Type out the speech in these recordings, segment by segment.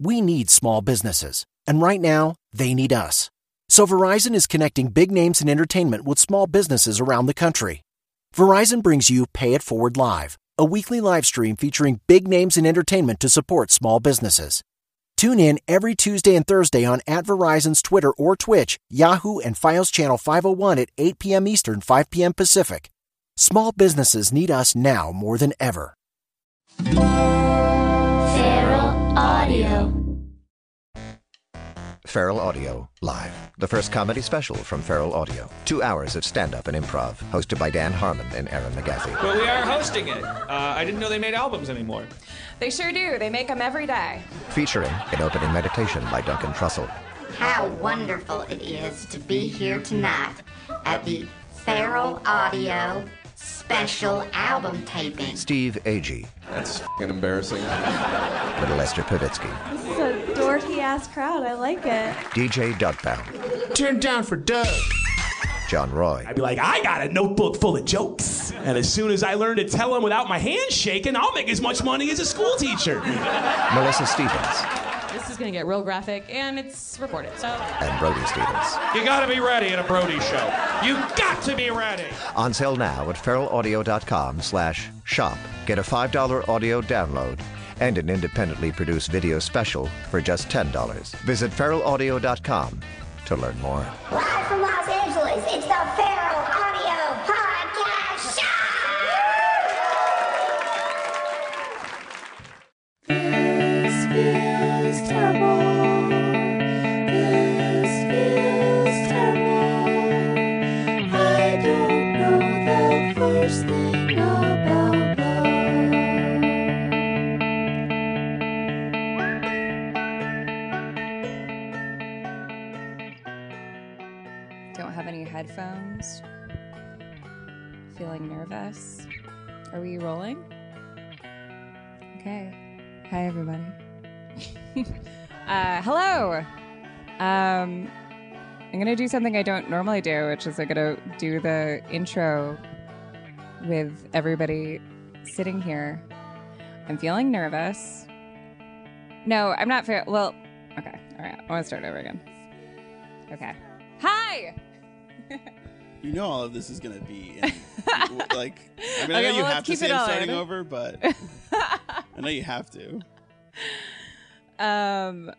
We need small businesses, and right now, they need us. So Verizon is connecting big names in entertainment with small businesses around the country. Verizon brings you Pay It Forward Live, a weekly live stream featuring big names in entertainment to support small businesses. Tune in every Tuesday and Thursday on at Verizon's Twitter or Twitch, Yahoo, and Fios Channel 501 at 8 p.m. Eastern, 5 p.m. Pacific. Small businesses need us now more than ever. Feral Audio. Feral Audio Live, the first comedy special from Feral Audio. Two hours of stand up and improv, hosted by Dan Harmon and Erin McGathy. But we are hosting it. Uh, I didn't know they made albums anymore. They sure do. They make them every day. Featuring an opening meditation by Duncan Trussell, How wonderful it is to be here tonight at the Feral Audio special album taping. Steve Agee, That's f***ing embarrassing. Little Esther Povitsky, is a dorky ass crowd. I like it. DJ Douggpound, Turn down for Doug. John Roy, I'd be like, I got a notebook full of jokes. And as soon as I learn to tell them without my hands shaking, I'll make as much money as a school teacher. Melissa Stevens, This is going to get real graphic, and it's recorded. So and Brody Stevens. You gotta be ready at a Brody show. You got to be ready. On sale now at feralaudio.com slash shop. Get a $5 audio download and an independently produced video special for just $10. Visit feralaudio.com to learn more. Live from Los Angeles, it's the Feral Nervous. Are we rolling? Okay. Hi, everybody. uh, hello. Um, I'm gonna do something I don't normally do, which is I'm gonna do the intro with everybody sitting here. I'm feeling nervous. No, I'm not. Fe- well, okay. All right. I want to start over again. Okay. Hi. You know all of this is gonna be in, like. I mean, I Okay, know you well, let's have to keep say it I'm starting over, but I know you have to. Um,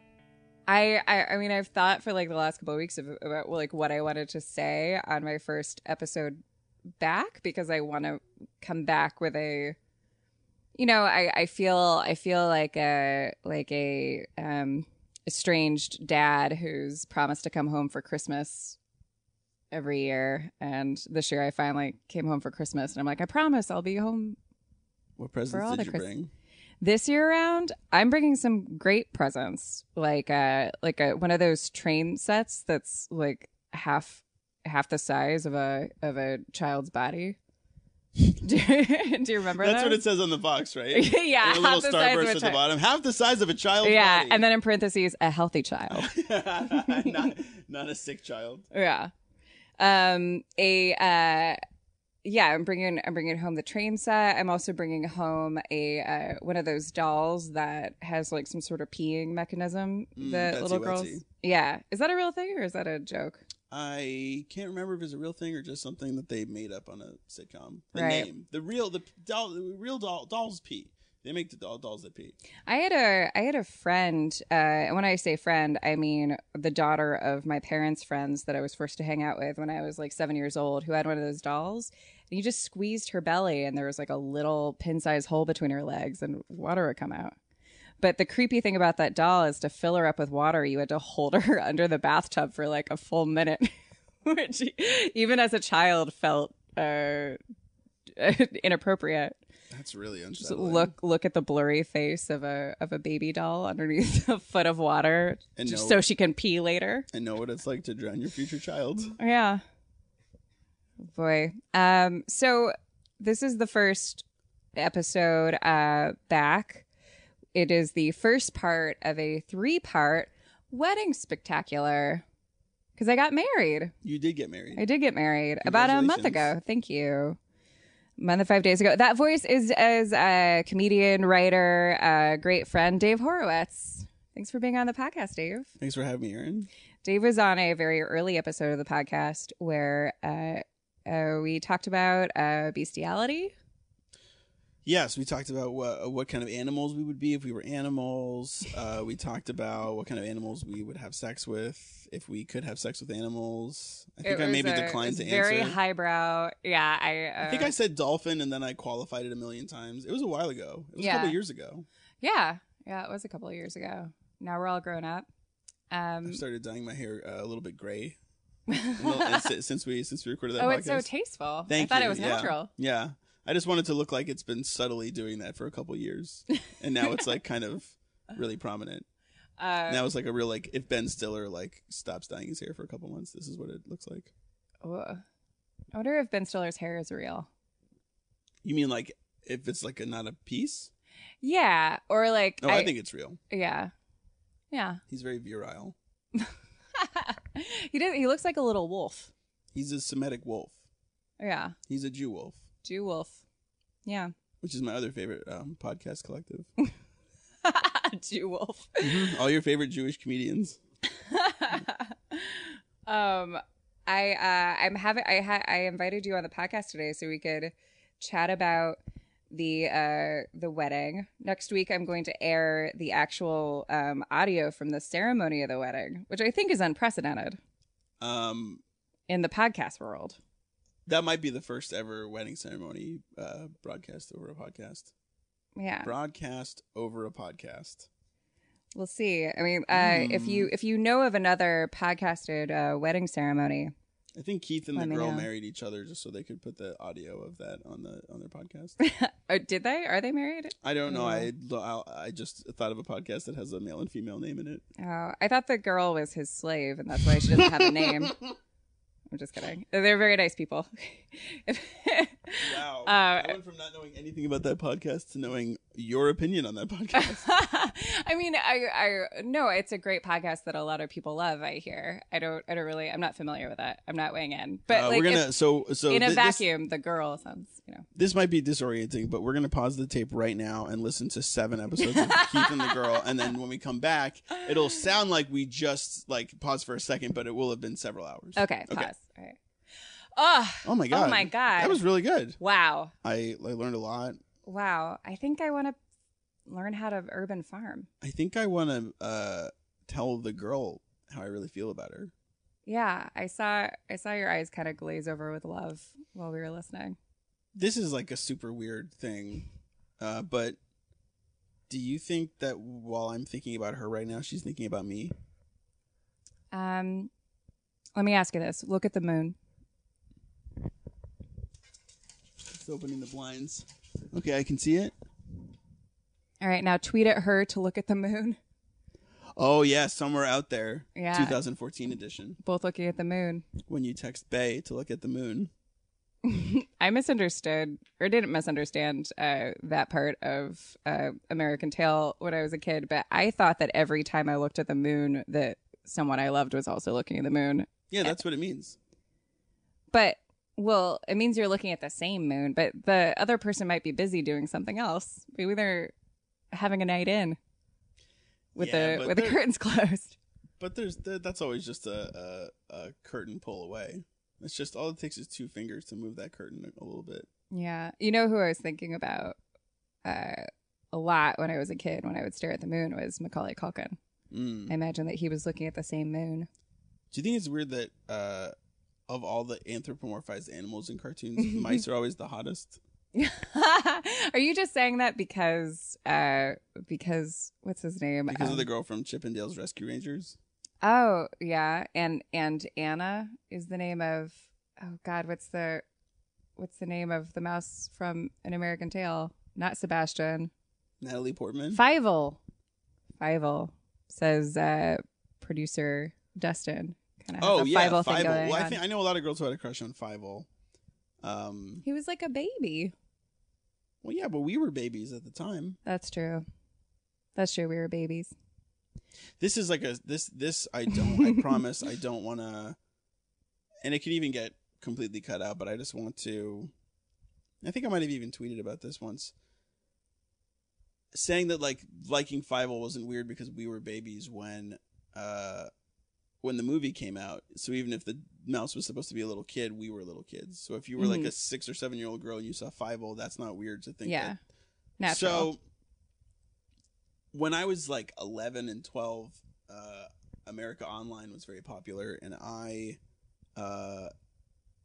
I, I, I mean, I've thought for like the last couple of weeks of, about like what I wanted to say on my first episode back because I want to come back with a, you know, I, I feel, I feel like a, like a, um, estranged dad who's promised to come home for Christmas every year, and this year I finally came home for Christmas, and I'm like, I promise I'll be home What presents did you Chris- bring? this year around i'm bringing some great presents like uh like a one of those train sets that's like half half the size of a of a child's body do, you- do you remember That's those? what it says on the box, right? Yeah, And a little half the size of starburst at the bottom, half the size of a child yeah body. and then in parentheses a healthy child not, not a sick child. yeah um a uh yeah i'm bringing i'm bringing home the train set i'm also bringing home a uh, one of those dolls that has like some sort of peeing mechanism Mm, that little girls yeah is that a real thing or is that a joke I can't remember if it's a real thing or just something that they made up on a sitcom. The Right. name, the real, the doll, the real doll, dolls pee. They make the doll, dolls that pee. I had a I had a friend, uh, and when I say friend, I mean the daughter of my parents' friends that I was forced to hang out with when I was like seven years old, who had one of those dolls. And you just squeezed her belly, and there was like a little pin-sized hole between her legs, and water would come out. But the creepy thing about that doll is to fill her up with water, you had to hold her under the bathtub for like a full minute, which even as a child felt uh, inappropriate. That's really Just look look at the blurry face of a of a baby doll underneath a foot of water And just no- so she can pee later. and know what it's like to drown your future child. Yeah. Boy. Um so this is the first episode uh back. It is the first part of a three-part wedding spectacular cuz I got married. You did get married. I did get married about a month ago. Thank you. A month and five days ago. That voice is as a comedian, writer, uh, great friend, Dave Horwitz. Thanks for being on the podcast, Dave. Thanks for having me, Erin. Dave was on a very early episode of the podcast where uh, uh, we talked about uh, bestiality. Yes, we talked about what what kind of animals we would be if we were animals. Uh, we talked about what kind of animals we would have sex with if we could have sex with animals. I think I maybe a- declined to very answer. Very highbrow. Yeah, I. Uh, I think I said dolphin, and then I qualified it a million times. It was a while ago. It was a Yeah. couple years ago. Yeah, yeah, it was a couple of years ago. Now we're all grown up. Um, I started dyeing my hair uh, a little bit gray. Little- uh, since we since we recorded that oh, podcast. it's so tasteful. Thank I thought it was yeah. natural. Yeah. I just wanted to look like it's been subtly doing that for a couple years, and now it's like kind of really prominent. Uh, now it's like a real like if Ben Stiller like stops dyeing his hair for a couple months, this is what it looks like. I wonder if Ben Stiller's hair is real. You mean like if it's like a not a piece? Yeah, or like No, I, think it's real. yeah, yeah. He's very virile. he did. He looks like a little wolf. He's a Semitic wolf. Yeah, He's a Jew wolf, Jew wolf. Yeah, which is my other favorite um, podcast collective. Jew wolf. All your favorite Jewish comedians. um, I uh, I'm having I ha- I invited you on the podcast today so we could chat about the uh the wedding. Next week I'm going to air the actual um audio from the ceremony of the wedding, which I think is unprecedented Um, in the podcast world. That might be the first ever wedding ceremony uh, broadcast over a podcast. Yeah. Broadcast over a podcast. We'll see. I mean, uh, if you if you know of another podcasted uh, wedding ceremony, I think Keith and the girl know. married each other just so they could put the audio of that on the on their podcast. oh, did they? Are they married? I don't know. I I just thought of a podcast that has a male and female name in it. Oh, I thought the girl was his slave, and that's why she doesn't have a name. I'm just kidding. They're very nice people. Wow. Uh, I went from not knowing anything about that podcast to knowing your opinion on that podcast. I mean, I, I no, it's a great podcast that a lot of people love. I hear. I don't. I don't really. I'm not familiar with that. I'm not weighing in. But Uh, like, we're gonna if- so so in a thi- this- vacuum, the girl sounds. You know. this might be disorienting, but we're gonna pause the tape right now and listen to seven episodes of Keith and the Girl, and then when we come back, it'll sound like we just like pause for a second, but it will have been several hours. Okay. Pause. All right. Oh. Oh my god. Oh my god. That was really good. Wow. I I learned a lot. Wow. I think I want to learn how to urban farm. I think I want to uh, tell the girl how I really feel about her. Yeah, I saw I saw your eyes kind of glaze over with love while we were listening. This is like a super weird thing, uh, but do you think that while I'm thinking about her right now, she's thinking about me? Um let me ask you this. Look at the moon. It's opening the blinds. Okay, I can see it. All right, now tweet at her to look at the moon. Oh yeah, somewhere out there. Yeah. 2014 edition. Both looking at the moon. When you text Bay to look at the moon. I misunderstood or didn't misunderstand uh, that part of uh, American Tail when I was a kid, but I thought that every time I looked at the moon, that someone I loved was also looking at the moon. Yeah, that's what it means. But well, it means you're looking at the same moon, but the other person might be busy doing something else. Maybe they're having a night in with Yeah, the with the curtains closed. But there's that's always just a, a a curtain pull away. It's just all it takes is two fingers to move that curtain a little bit. Yeah. You know who I was thinking about uh, a lot when I was a kid when I would stare at the moon was Macaulay Culkin. Mm. I imagine that he was looking at the same moon. Do you think it's weird that uh, of all the anthropomorphized animals in cartoons, mice are always the hottest? Are you just saying that because uh because what's his name? Because of Um, the girl from Chip 'n Dale's Rescue Rangers. Oh, yeah. And and Anna is the name of Oh god, what's the what's the name of the mouse from An American Tail? Not Sebastian. Natalie Portman. Fievel. Fievel says uh producer Dustin. Kind of oh yeah, thing Fievel. going Well, I think I know a lot of girls who had a crush on Fievel. Um, He was like a baby. well, yeah, but we were babies at the time. That's true. That's true. We were babies. This is like a this this I don't I promise I don't want to, and it can even get completely cut out. But I just want to. I think I might have even tweeted about this once. saying that like liking Five wasn't weird because we were babies when uh when the movie came out. So even if the mouse was supposed to be a little kid, we were little kids. So if you were like Mhm. a six or seven year old girl and you saw Five that's not weird to think. Yeah. that- Natural. So when I was like eleven and twelve, uh, America Online was very popular, and I uh,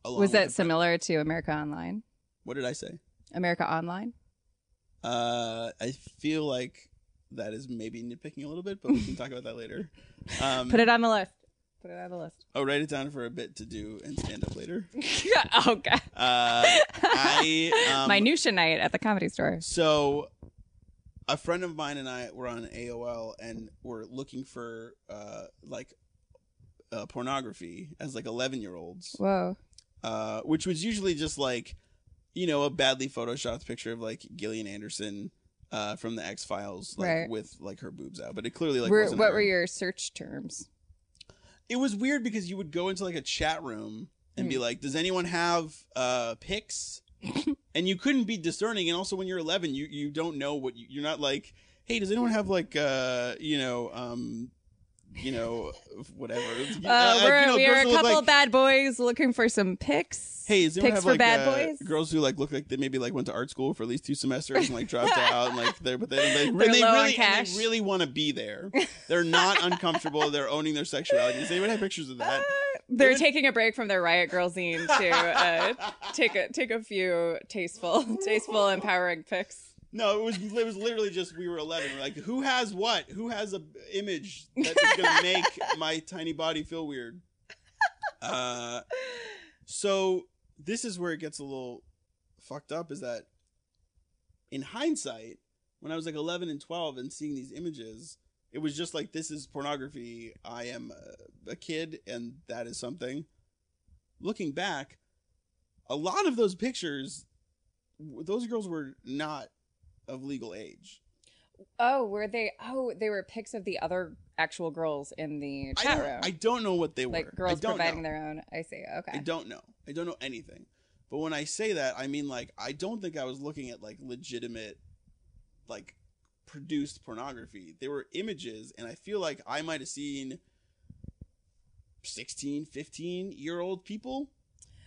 was that similar to America Online? What did I say? America Online? Uh, I feel like that is maybe nitpicking a little bit, but we can talk about that later. Um, Put it on the list. Put it on the list. Oh, write it down for a bit to do and stand up later. oh god. Uh, I um, Minutia night at the comedy store. So, a friend of mine and I were on AOL and were looking for uh, like uh, pornography as like eleven year olds, Whoa. uh, which was usually just like you know a badly photoshopped picture of like Gillian Anderson uh, from the X Files, like Right. with like her boobs out, but it clearly like Were- wasn't what her. were your search terms? It was weird because you would go into like a chat room and be Mm. like, "Does anyone have uh pics?" and you couldn't be discerning. And also, when you're 11, you you don't know what you, you're not like. Hey, does anyone have like uh you know um you know whatever? Uh, Uh, we're you know, we are a couple like- bad boys looking for some pics. Hey, anyone pics have for like bad uh, boys? girls who like look like they maybe like went to art school for at least two semesters and like dropped out and like they're but they, they, They're they really cash. they really want to be there. They're not uncomfortable. They're owning their sexuality. Does anyone have pictures of that? They're taking a break from their Riot Grrrl zine to uh, take a take a few tasteful, tasteful, empowering pics. No, it was it was literally just we were eleven. We're like, who has what? Who has a image that is gonna make my tiny body feel weird? Uh, so this is where it gets a little fucked up. Is that in hindsight, when I was like eleven and twelve and seeing these images, it was just like this is pornography. I am a, a kid, and that is something. Looking back, a lot of those pictures, those girls were not of legal age. Oh, were they? Oh, they were pics of the other actual girls in the I chat don't, room. I don't know what they were. like I girls providing know. their own. I see. Okay. I don't know. I don't know anything. But when I say that, I mean like I don't think I was looking at like legitimate, like produced pornography. They were images, and I feel like I might have seen 16, 15 year old people.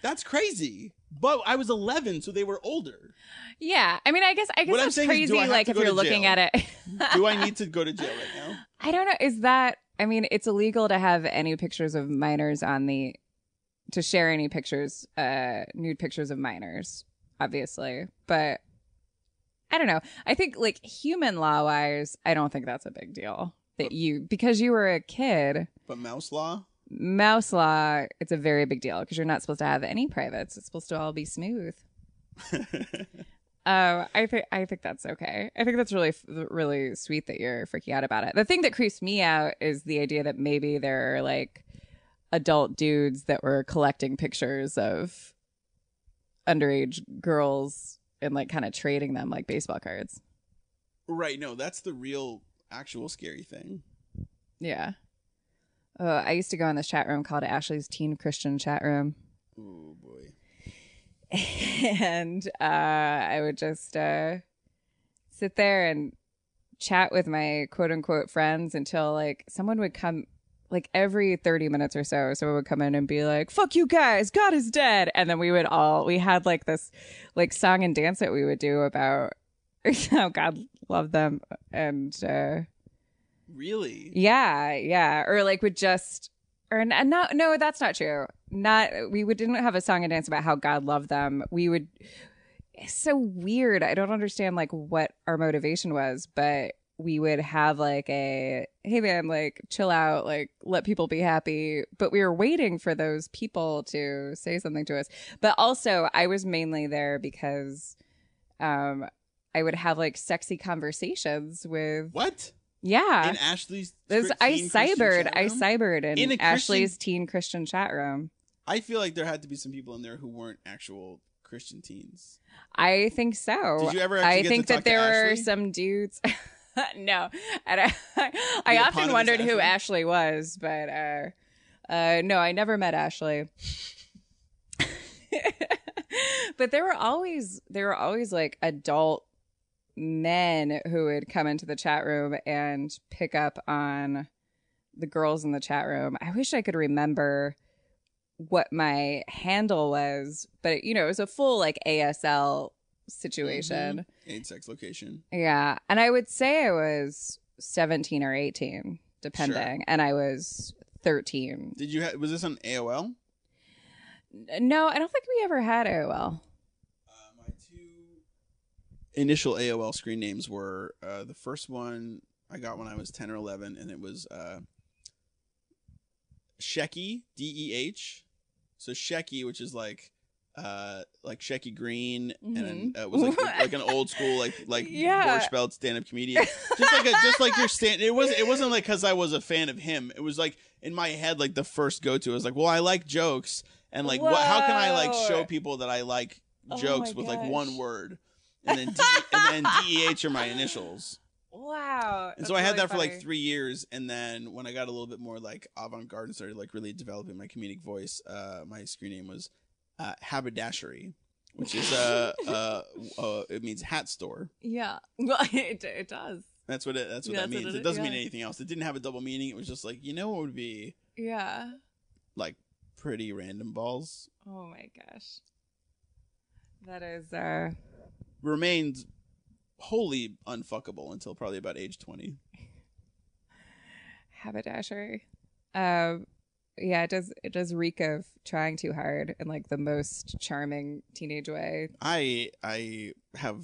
That's crazy. But I was 11, so they were older. Yeah, I mean, I guess I guess What I'm is, crazy. Like if you're looking jail? at it. Do I need to go to jail right now? I don't know. Is that? I mean, it's illegal to have any pictures of minors on the to share any pictures, uh, nude pictures of minors, obviously. But I don't know. I think like human law wise, I don't think that's a big deal that you because you were a kid. But mouse law? Mouse law, it's a very big deal because you're not supposed to have any privates. It's supposed to all be smooth. Uh, I think I think that's okay. I think that's really really sweet that you're freaking out about it. The thing that creeps me out is the idea that maybe there are like adult dudes that were collecting pictures of underage girls and like kind of trading them like baseball cards. Right, no, that's the real actual scary thing. Yeah. Uh, I used to go in this chat room called Ashley's Teen Christian Chat Room. Oh boy. and uh, I would just uh, sit there and chat with my quote unquote friends until like someone would come like every 30 minutes or so someone would come in and be like fuck you guys god is dead and then we would all we had like this like song and dance that we would do about how god loved them and uh Really? yeah, yeah, or like would just, or n- no, no, that's not true. Not we would didn't have a song and dance about how God loved them. We would. It's so weird. I don't understand like what our motivation was, but we would have like a hey man, like chill out, like let people be happy. But we were waiting for those people to say something to us. But also, I was mainly there because, um, I would have like sexy conversations with What? Yeah. In Ashley's There's, I cybered. I cybered in, In Ashley's teen Christian chat room. I feel like there had to be some people in there who weren't actual Christian teens. I think so. Did you ever actually I think that there were Ashley? some dudes. no, and I, I often wondered who Ashley? Ashley was, but uh, uh, no, I never met Ashley. but there were always there were always like adult men who would come into the chat room and pick up on the girls in the chat room. I wish I could remember what my handle was, but you know, it was a full like ASL situation. Mm-hmm. Aid sex location. Yeah. And I would say I was 17 or 18, depending. And I was 13. Did you? Ha- was this on AOL? No, I don't think we ever had AOL. Initial AOL screen names were uh, the first one I got when I was ten or eleven, and it was uh, Shecky D E H. So Shecky, which is like uh like Shecky Greene and then, uh, it was like like an old school like like Yeah. Borscht Belt stand up comedian. Just like a, just like your stand it was it wasn't like because I was a fan of him. It was like in my head like the first go to was like well I like jokes and like what how can I like show people that I like Oh jokes my with like one word and then D, and then DEH are my initials Wow. and so I had that for like three years, and then when I got a little bit more like avant-garde and started like really developing my comedic voice, uh, my screen name was uh, Haberdashery, which is uh, uh, uh, it means hat store. Yeah. Well, it, it does. That's what it. That's what Yeah, that that's what means. it It doesn't is, mean anything else. It didn't have a double meaning. It was just like you know what would be Yeah. like pretty random balls Oh my gosh. That is uh remained wholly unfuckable until probably about age twenty. haberdashery. Um yeah, it does it does reek of trying too hard in like the most charming teenage way. I I have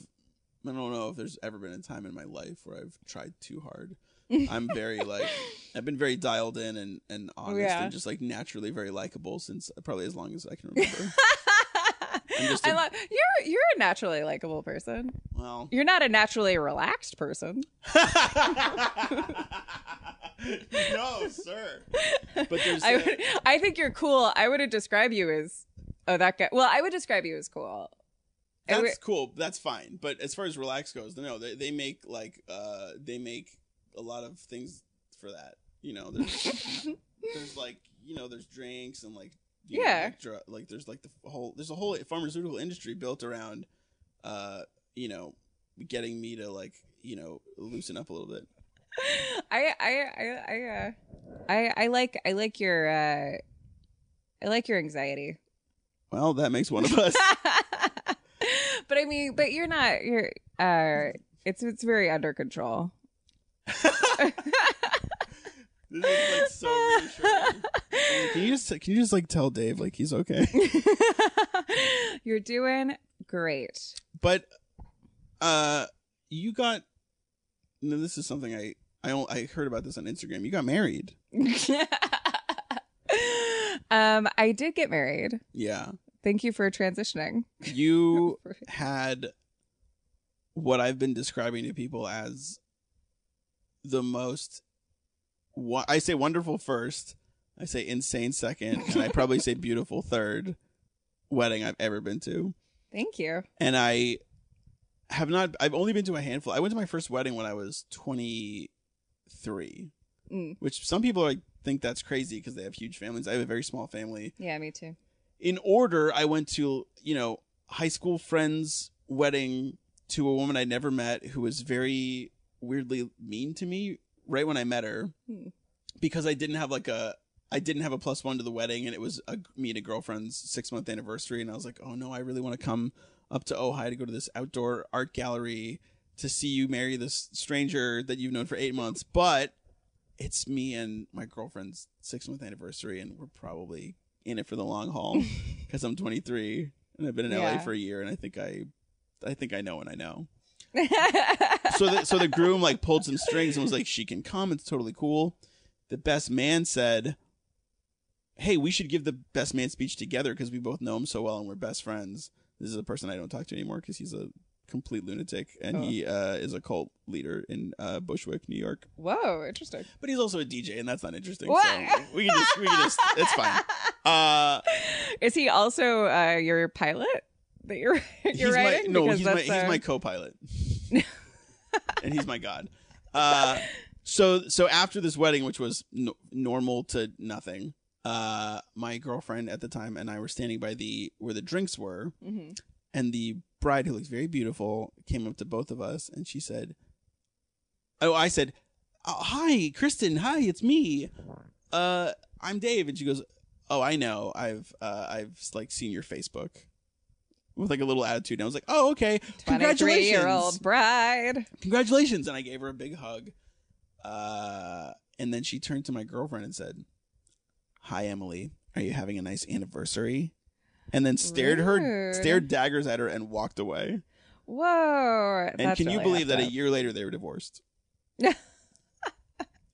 I don't know if there's ever been a time in my life where I've tried too hard. I'm very like I've been very dialed in and and honest Yeah. and just like naturally very likable since probably as long as I can remember. Just I a- love you're you're a naturally likable person. well, You're not a naturally relaxed person. no, sir. But there's I would, I think you're cool. I would describe you as oh that guy. Well, I would describe you as cool. That's would- cool. That's fine. But as far as relax goes, no, they they make like uh they make a lot of things for that. You know, there's there's like you know there's drinks and like know, Yeah. like, dr- like there's like the whole there's a whole pharmaceutical industry built around uh you know getting me to like you know loosen up a little bit. I I I I uh, I, I like I like your uh, I like your anxiety. Well, that makes one of us. but I mean, but you're not. You're. Uh, it's it's very under control. This is like so reassuring. Can you just can you just like tell Dave like he's okay? You're doing great. But uh you got no this is something I I I heard about this on Instagram. You got married. um, I did get married. Yeah. Thank you for transitioning. You had what I've been describing to people as the most wa- I say wonderful first, I say insane second, and I probably say beautiful third wedding I've ever been to. Thank you. and I have not. I've only been to a handful. I went to my first wedding when I was twenty three, Mm. which some people like think that's crazy because they have huge families. I have a very small family. Yeah, me too. In order, I went to you know high school friends' wedding to a woman I'd never met who was very weirdly mean to me right when I met her Hmm. because I didn't have like a I didn't have a plus one to the wedding, and it was a me and a girlfriend's six month anniversary, and I was like, oh no, I really want to come up to Ojai to go to this outdoor art gallery to see you marry this stranger that you've known for eight months, but it's me and my girlfriend's six month anniversary, and we're probably in it for the long haul because I'm 23 and I've been in LA for a year, and I think I, I think I know and I know so the, so the groom like pulled some strings and was like, "She can come. It's totally cool." The best man said, "Hey, we should give the best man speech together because we both know him so well and we're best friends." This is a person I don't talk to anymore because he's a complete lunatic and he uh, is a cult leader in uh, Bushwick, New York. Whoa, interesting. But he's also a DJ, and that's not interesting. What? So we can just we can just it's fine. Uh, Is he also uh, your pilot that you're you're he's my no, he's my he's my co-pilot, and he's my god. Uh, so so after this wedding, which was no, normal to nothing, uh, my girlfriend at the time and I were standing by the where the drinks were, Mhm. and the bride, who looks very beautiful, came up to both of us, and she said, "Oh, I said, oh, hi, Kristen. Hi, it's me. Uh, I'm Dave." And she goes, "Oh, I know. I've uh, I've like seen your Facebook." With like a little attitude, and I was like, "Oh, okay. Congratulations, year old bride. congratulations!" And I gave her a big hug. Uh, and then she turned to my girlfriend and said, "Hi, Emily. Are you having a nice anniversary?" And then stared her, stared daggers at her, and walked away. Whoa. And can you believe that a year later they were divorced?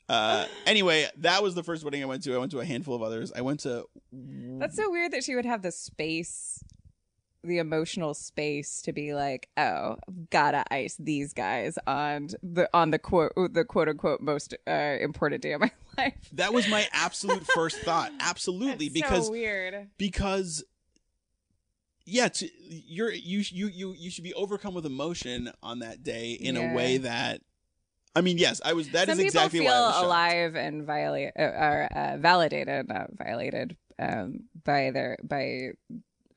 uh, anyway, that was the first wedding I went to. I went to a handful of others. I went to That's so weird that she would have the space, the emotional space to be like, "Oh, gotta ice these guys on the on the quote the quote unquote most uh, important day of my life." that was my absolute first thought. Absolutely, That's because so weird. because yeah, to, you're you you you you should be overcome with emotion on that day in Yeah. a way that. I mean, yes, I was. That is Some exactly why I was shocked. alive and violate uh, or uh, validated, not violated, um, by their by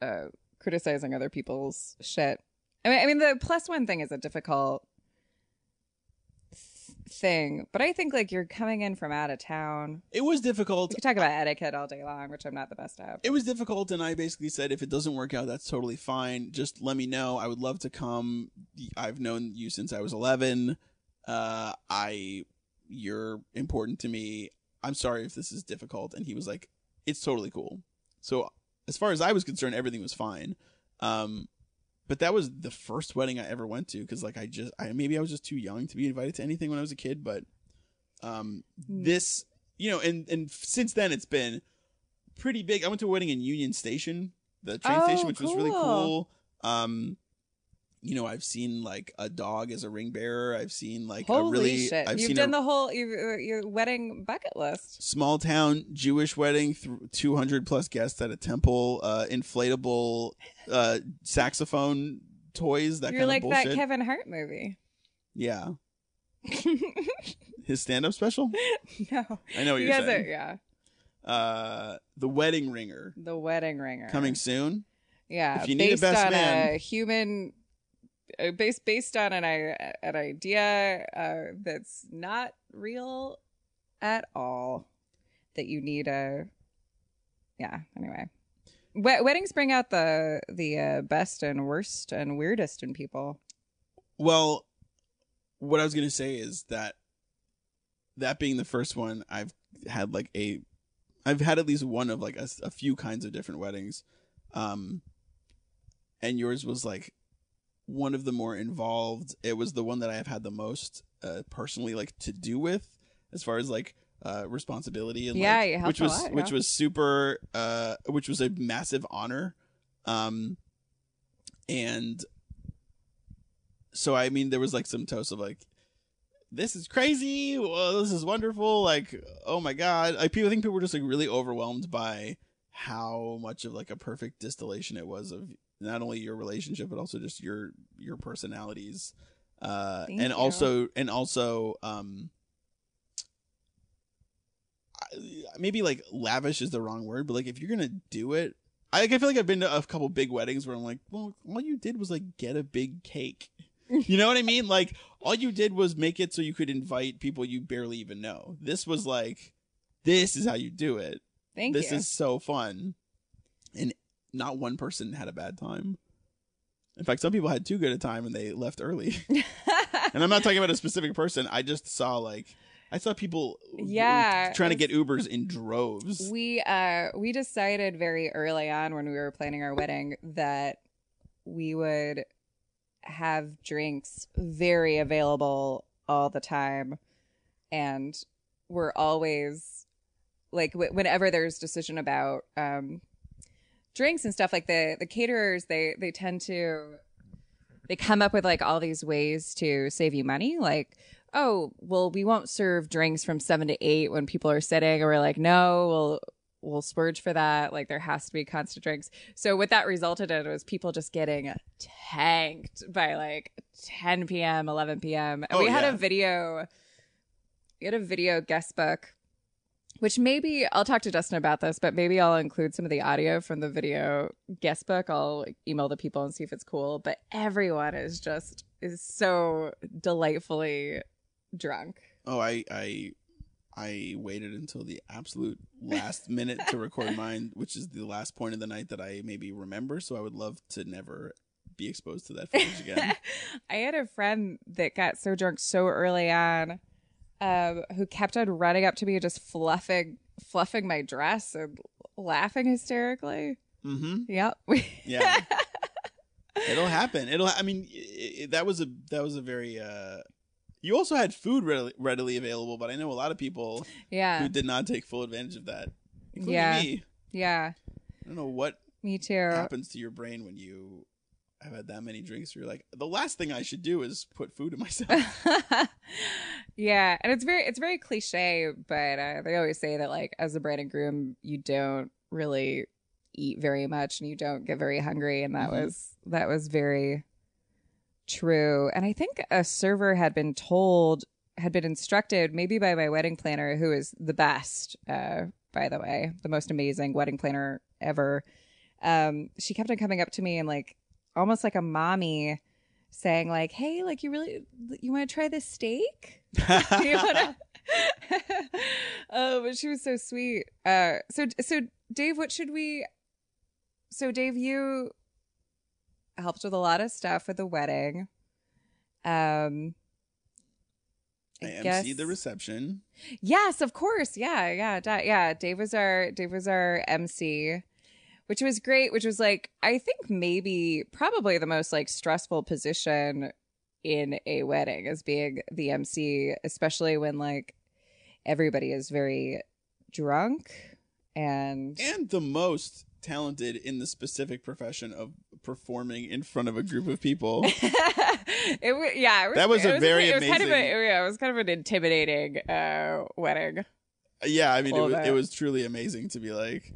uh, criticizing other people's shit. I mean, I mean, the plus one thing is a difficult thing, but I think like you're coming in from out of town. It was difficult. We talk about etiquette all day long, which I'm not the best at. it was difficult and i basically said if it doesn't work out that's totally fine just let me know i would love to come i've known you since i was 11 uh i you're important to me i'm sorry if this is difficult and he was like it's totally cool so as far as i was concerned everything was fine um but that was the first wedding i ever went to because like i just i maybe i was just too young to be invited to anything when i was a kid but um this you know and and since then it's been pretty big. I went to a wedding in Union Station, the train Oh, station, which was really cool. cool. Um, you know, I've seen like a dog as a ring bearer. I've seen like Holy a really, shit! I've You've done the whole your, your wedding bucket list. small town Jewish wedding, th- two hundred plus guests at a temple, uh, inflatable uh, saxophone toys. That You're kind like of bullshit. that Kevin Hart movie. yeah, his stand-up special. no, I know what you're saying. it. Yeah, Uh, the wedding ringer the wedding ringer coming soon. Yeah, If you need a best on man- a human, based based on an an idea uh, that's not real at all. That you need a, yeah. Anyway, Wed- weddings bring out the the uh, best and worst and weirdest in people. Well, what I was gonna say is that that being the first one, I've had like a, I've had at least one of like a, a few kinds of different weddings, um, and yours was like one of the more involved. It was the one that I have had the most uh, personally like to do with, as far as like uh responsibility and Yeah, like, which was lot, which yeah. was super uh which was a massive honor um and so I mean, there was like some toast of like, this is crazy. Well, this is wonderful. Like, oh my god. Like people I think people were just like really overwhelmed by how much of like a perfect distillation it was of not only your relationship but also just your your personalities. Uh Thank and you. also and also um maybe like lavish is the wrong word, but like if you're gonna do it, I like I feel like I've been to a couple big weddings where I'm like, well, all you did was like get a big cake. You know what I mean? Like all you did was make it so you could invite people you barely even know. This was like, this is how you do it. Thank this you. is so fun, not one person had a bad time. In fact, some people had too good a time and they left early. and I'm not talking about a specific person. I just saw like I saw people Yeah, trying to get Ubers in droves. We uh we decided very early on when we were planning our wedding that we would have drinks very available all the time and we're always like wh- whenever there's decision about um drinks and stuff like the the caterers they they tend to they come up with like all these ways to save you money. Like oh well we won't serve drinks from seven to eight when people are sitting or we're like no we'll we'll splurge for that. Like there has to be constant drinks. So what that resulted in was people just getting tanked by like 10 p.m 11 p.m and Oh, we had yeah. a video we had a video guest book which maybe I'll talk to Dustin about this, but maybe I'll include some of the audio from the video guest book. I'll email the people and see if it's cool. But everyone is just is so delightfully drunk. Oh, I I I waited until the absolute last minute to record mine, which is the last point of the night that I maybe remember. So I would love to never be exposed to that footage again. I had a friend that got so drunk so early on, um, who kept on running up to me and just fluffing fluffing my dress and laughing hysterically. mm-hmm. Yep. Yeah. It'll happen. It'll. I mean, i i that was a that was a very. uh You also had food readily, readily available, but I know a lot of people Yeah. who did not take full advantage of that, including Yeah. me. Yeah. I don't know what Me too. happens to your brain when you have had that many drinks. You're like, the last thing I should do is put food in myself. yeah, and it's very it's very cliche, but uh, they always say that like as a bride and groom, you don't really eat very much and you don't get very hungry, and that Mhm. was that was very true. And I think a server had been told had been instructed maybe by my wedding planner, who is the best, uh, by the way, the most amazing wedding planner ever. Um, she kept on coming up to me and like almost like a mommy saying like, "Hey, like you really you want to try this steak?" you wanna... oh, but she was so sweet. Uh, so so Dave, what should we? So Dave, you helped with a lot of stuff with the wedding. Um, I guess the reception. Yes, of course. Yeah, yeah, da- yeah. Dave was our Dave was our MC, which was great. Which was like I think maybe probably the most like stressful position in a wedding is being the MC, especially when like everybody is very drunk and and the most talented in the specific profession of performing in front of a group of people. it yeah, it That was a it very was kind of amazing- a, yeah, it was kind of an intimidating uh wedding. yeah, I mean, it was, it. it was truly amazing to be like,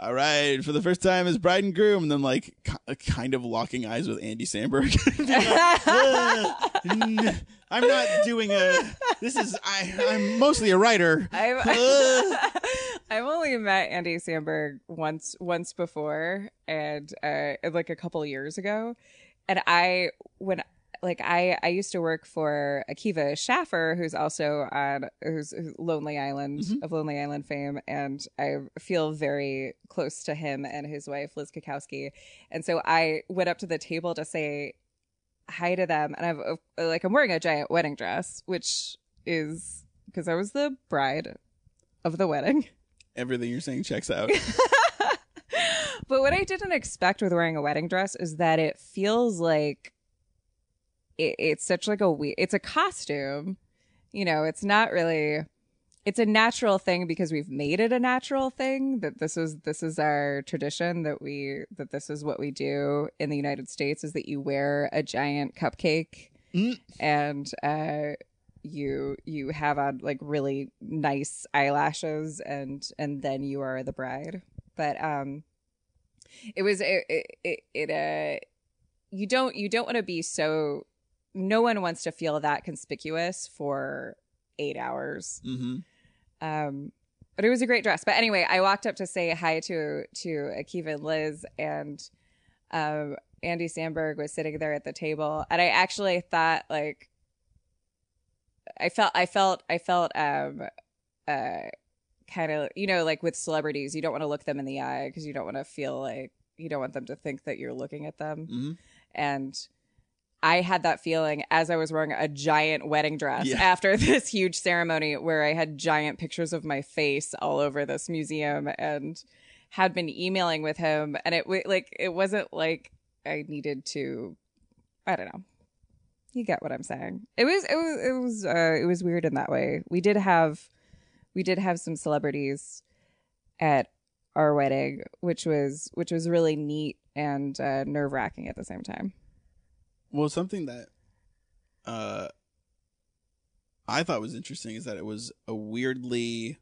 all right, for the first time as bride and groom, and then like ki- kind of locking eyes with Andy Samberg. Being like, "Uh, n- I'm not doing a. This is I. I'm mostly a writer. I've. I've only met Andy Samberg once once before, and uh, like a couple years ago. And I when like I I used to work for Akiva Schaffer, who's also on who's, who's Lonely Island of Lonely Island fame, and I feel very close to him and his wife Liz Cackowski. And so I went up to the table to say hi to them, and I've uh, like I'm wearing a giant wedding dress, which is because I was the bride of the wedding. Everything you're saying checks out. But what I didn't expect with wearing a wedding dress is that it feels like it, it's such like a we it's a costume. You know, it's not really it's a natural thing because we've made it a natural thing that this is this is our tradition that we that this is what we do in the United States is that you wear a giant cupcake and uh you you have on like really nice eyelashes and and then you are the bride but um it was it, it, it uh you don't you don't want to be so no one wants to feel that conspicuous for eight hours. Hmm um but it was a great dress. But anyway i walked up to say hi to to akiva and liz and um andy samberg was sitting there at the table. And i actually thought like i felt i felt i felt um uh kind of you know like with celebrities you don't want to look them in the eye because you don't want to feel like you don't want them to think that you're looking at them. Hmm and I had that feeling as I was wearing a giant wedding dress Yeah. after this huge ceremony where I had giant pictures of my face all over this museum and had been emailing with him and it like it wasn't like I needed to I don't know. You get what I'm saying. It was it was it was uh it was weird in that way. We did have we did have some celebrities at our wedding, which was which was really neat and uh, nerve wracking at the same time. Well, something that uh, I thought was interesting is that it was a weirdly,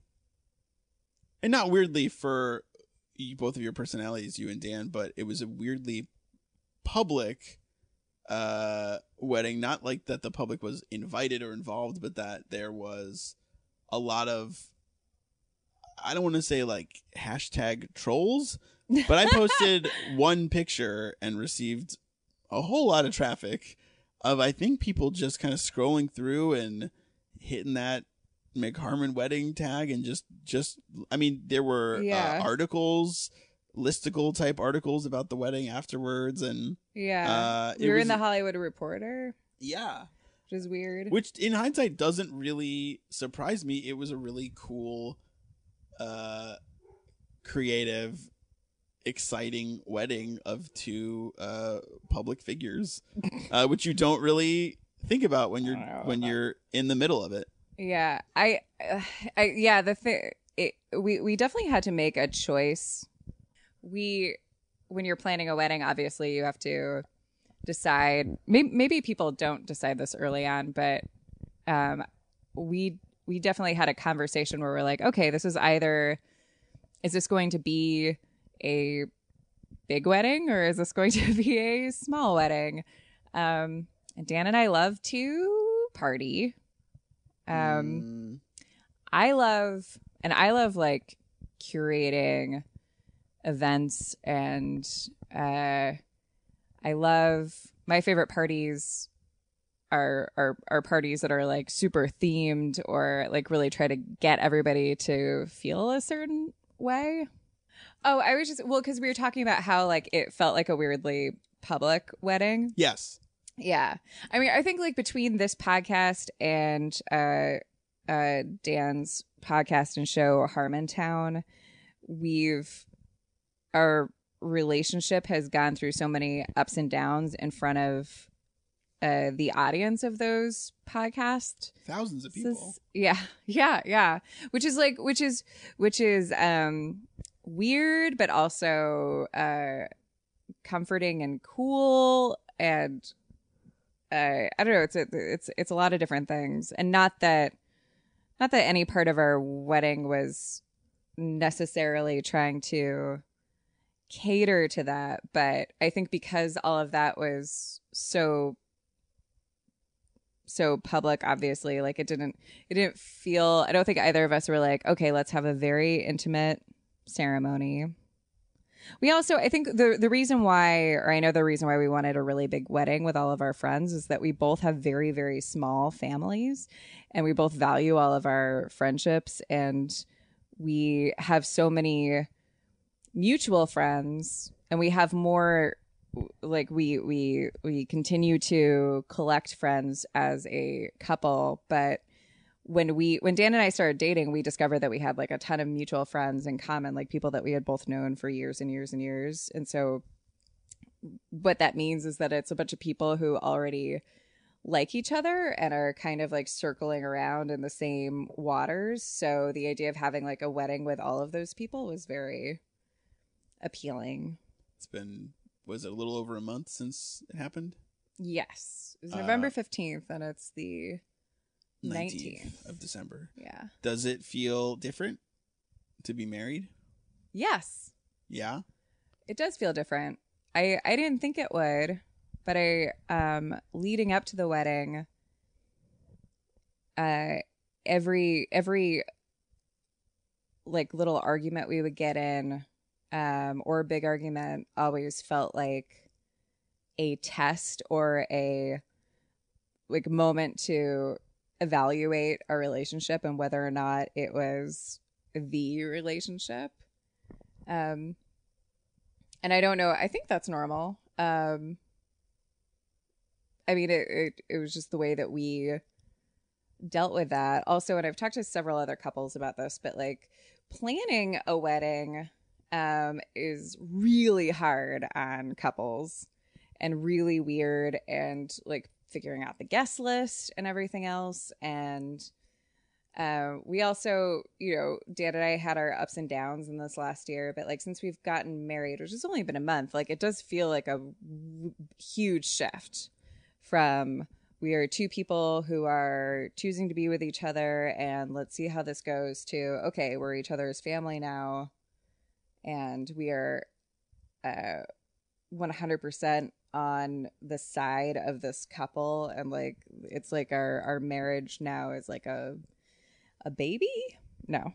and not weirdly for you, both of your personalities, you and Dan, but it was a weirdly public uh, wedding. Not like that the public was invited or involved, but that there was a lot of I don't want to say like hashtag trolls, but I posted one picture and received a whole lot of traffic of I think people just kind of scrolling through and hitting that McHarmon wedding tag and just just I mean there were Yeah. uh, articles listicle type articles about the wedding afterwards and Yeah. Uh, we were in the Hollywood Reporter, yeah which is weird. which in hindsight doesn't really surprise me it was a really cool uh creative exciting wedding of two uh public figures uh which you don't really think about when you're when you're in the middle of it Yeah, I, uh, I yeah, the thing, we we definitely had to make a choice. We, when you're planning a wedding, obviously you have to decide. Maybe, maybe people don't decide this early on, but um, we we definitely had a conversation where we're like, okay, this is either is this going to be a big wedding or is this going to be a small wedding? Um, and Dan and I love to party. Um, Mm, I love, and I love like curating events, and uh, I love my favorite parties are are are parties that are like super themed or like really try to get everybody to feel a certain way. Oh, I was just well because we were talking about how like it felt like a weirdly public wedding. yes Yeah. I mean, I think like between this podcast and uh uh Dan's podcast and show Harmontown, we've our relationship has gone through so many ups and downs in front of uh the audience of those podcasts. thousands of people yeah, yeah, yeah. Which is like, which is, which is um weird, but also uh comforting and cool, and uh, I don't know. It's a, it's it's a lot of different things, and not that, not that any part of our wedding was necessarily trying to cater to that, but I think because all of that was so so public obviously like it didn't it didn't feel i don't think either of us were like okay let's have a very intimate ceremony. We also i think the the reason why or i know the reason why we wanted a really big wedding with all of our friends is that we both have very very small families and we both value all of our friendships. And we have so many mutual friends and we have more like we we we continue to collect friends as a couple but when we when Dan and I started dating we discovered that we had like a ton of mutual friends in common like people that we had both known for years and years and years. And so what that means is that it's a bunch of people who already like each other and are kind of like circling around in the same waters. So the idea of having like a wedding with all of those people was very appealing. It's been was it a little over a month since it happened? Yes. It's Uh, November 15th and it's the 19th 19th. of december Yeah. does it feel different to be married Yes. yeah It does feel different. I I didn't think it would, but I um leading up to the wedding uh every every like little argument we would get in um or a big argument always felt like a test or a like moment to evaluate a relationship and whether or not it was the relationship. Um and i don't know i think that's normal. Um i mean it, it it was just the way that we dealt with that. Also and i've talked to several other couples about this but like planning a wedding um is really hard on couples and really weird and like figuring out the guest list and everything else. And uh, we also you know dan and i had our ups and downs in this last year but like since we've gotten married which has only been a month like it does feel like a w- huge shift from we are two people who are choosing to be with each other and let's see how this goes to okay we're each other's family now and we are uh 100% on the side of this couple and like it's like our our marriage now is like a a baby no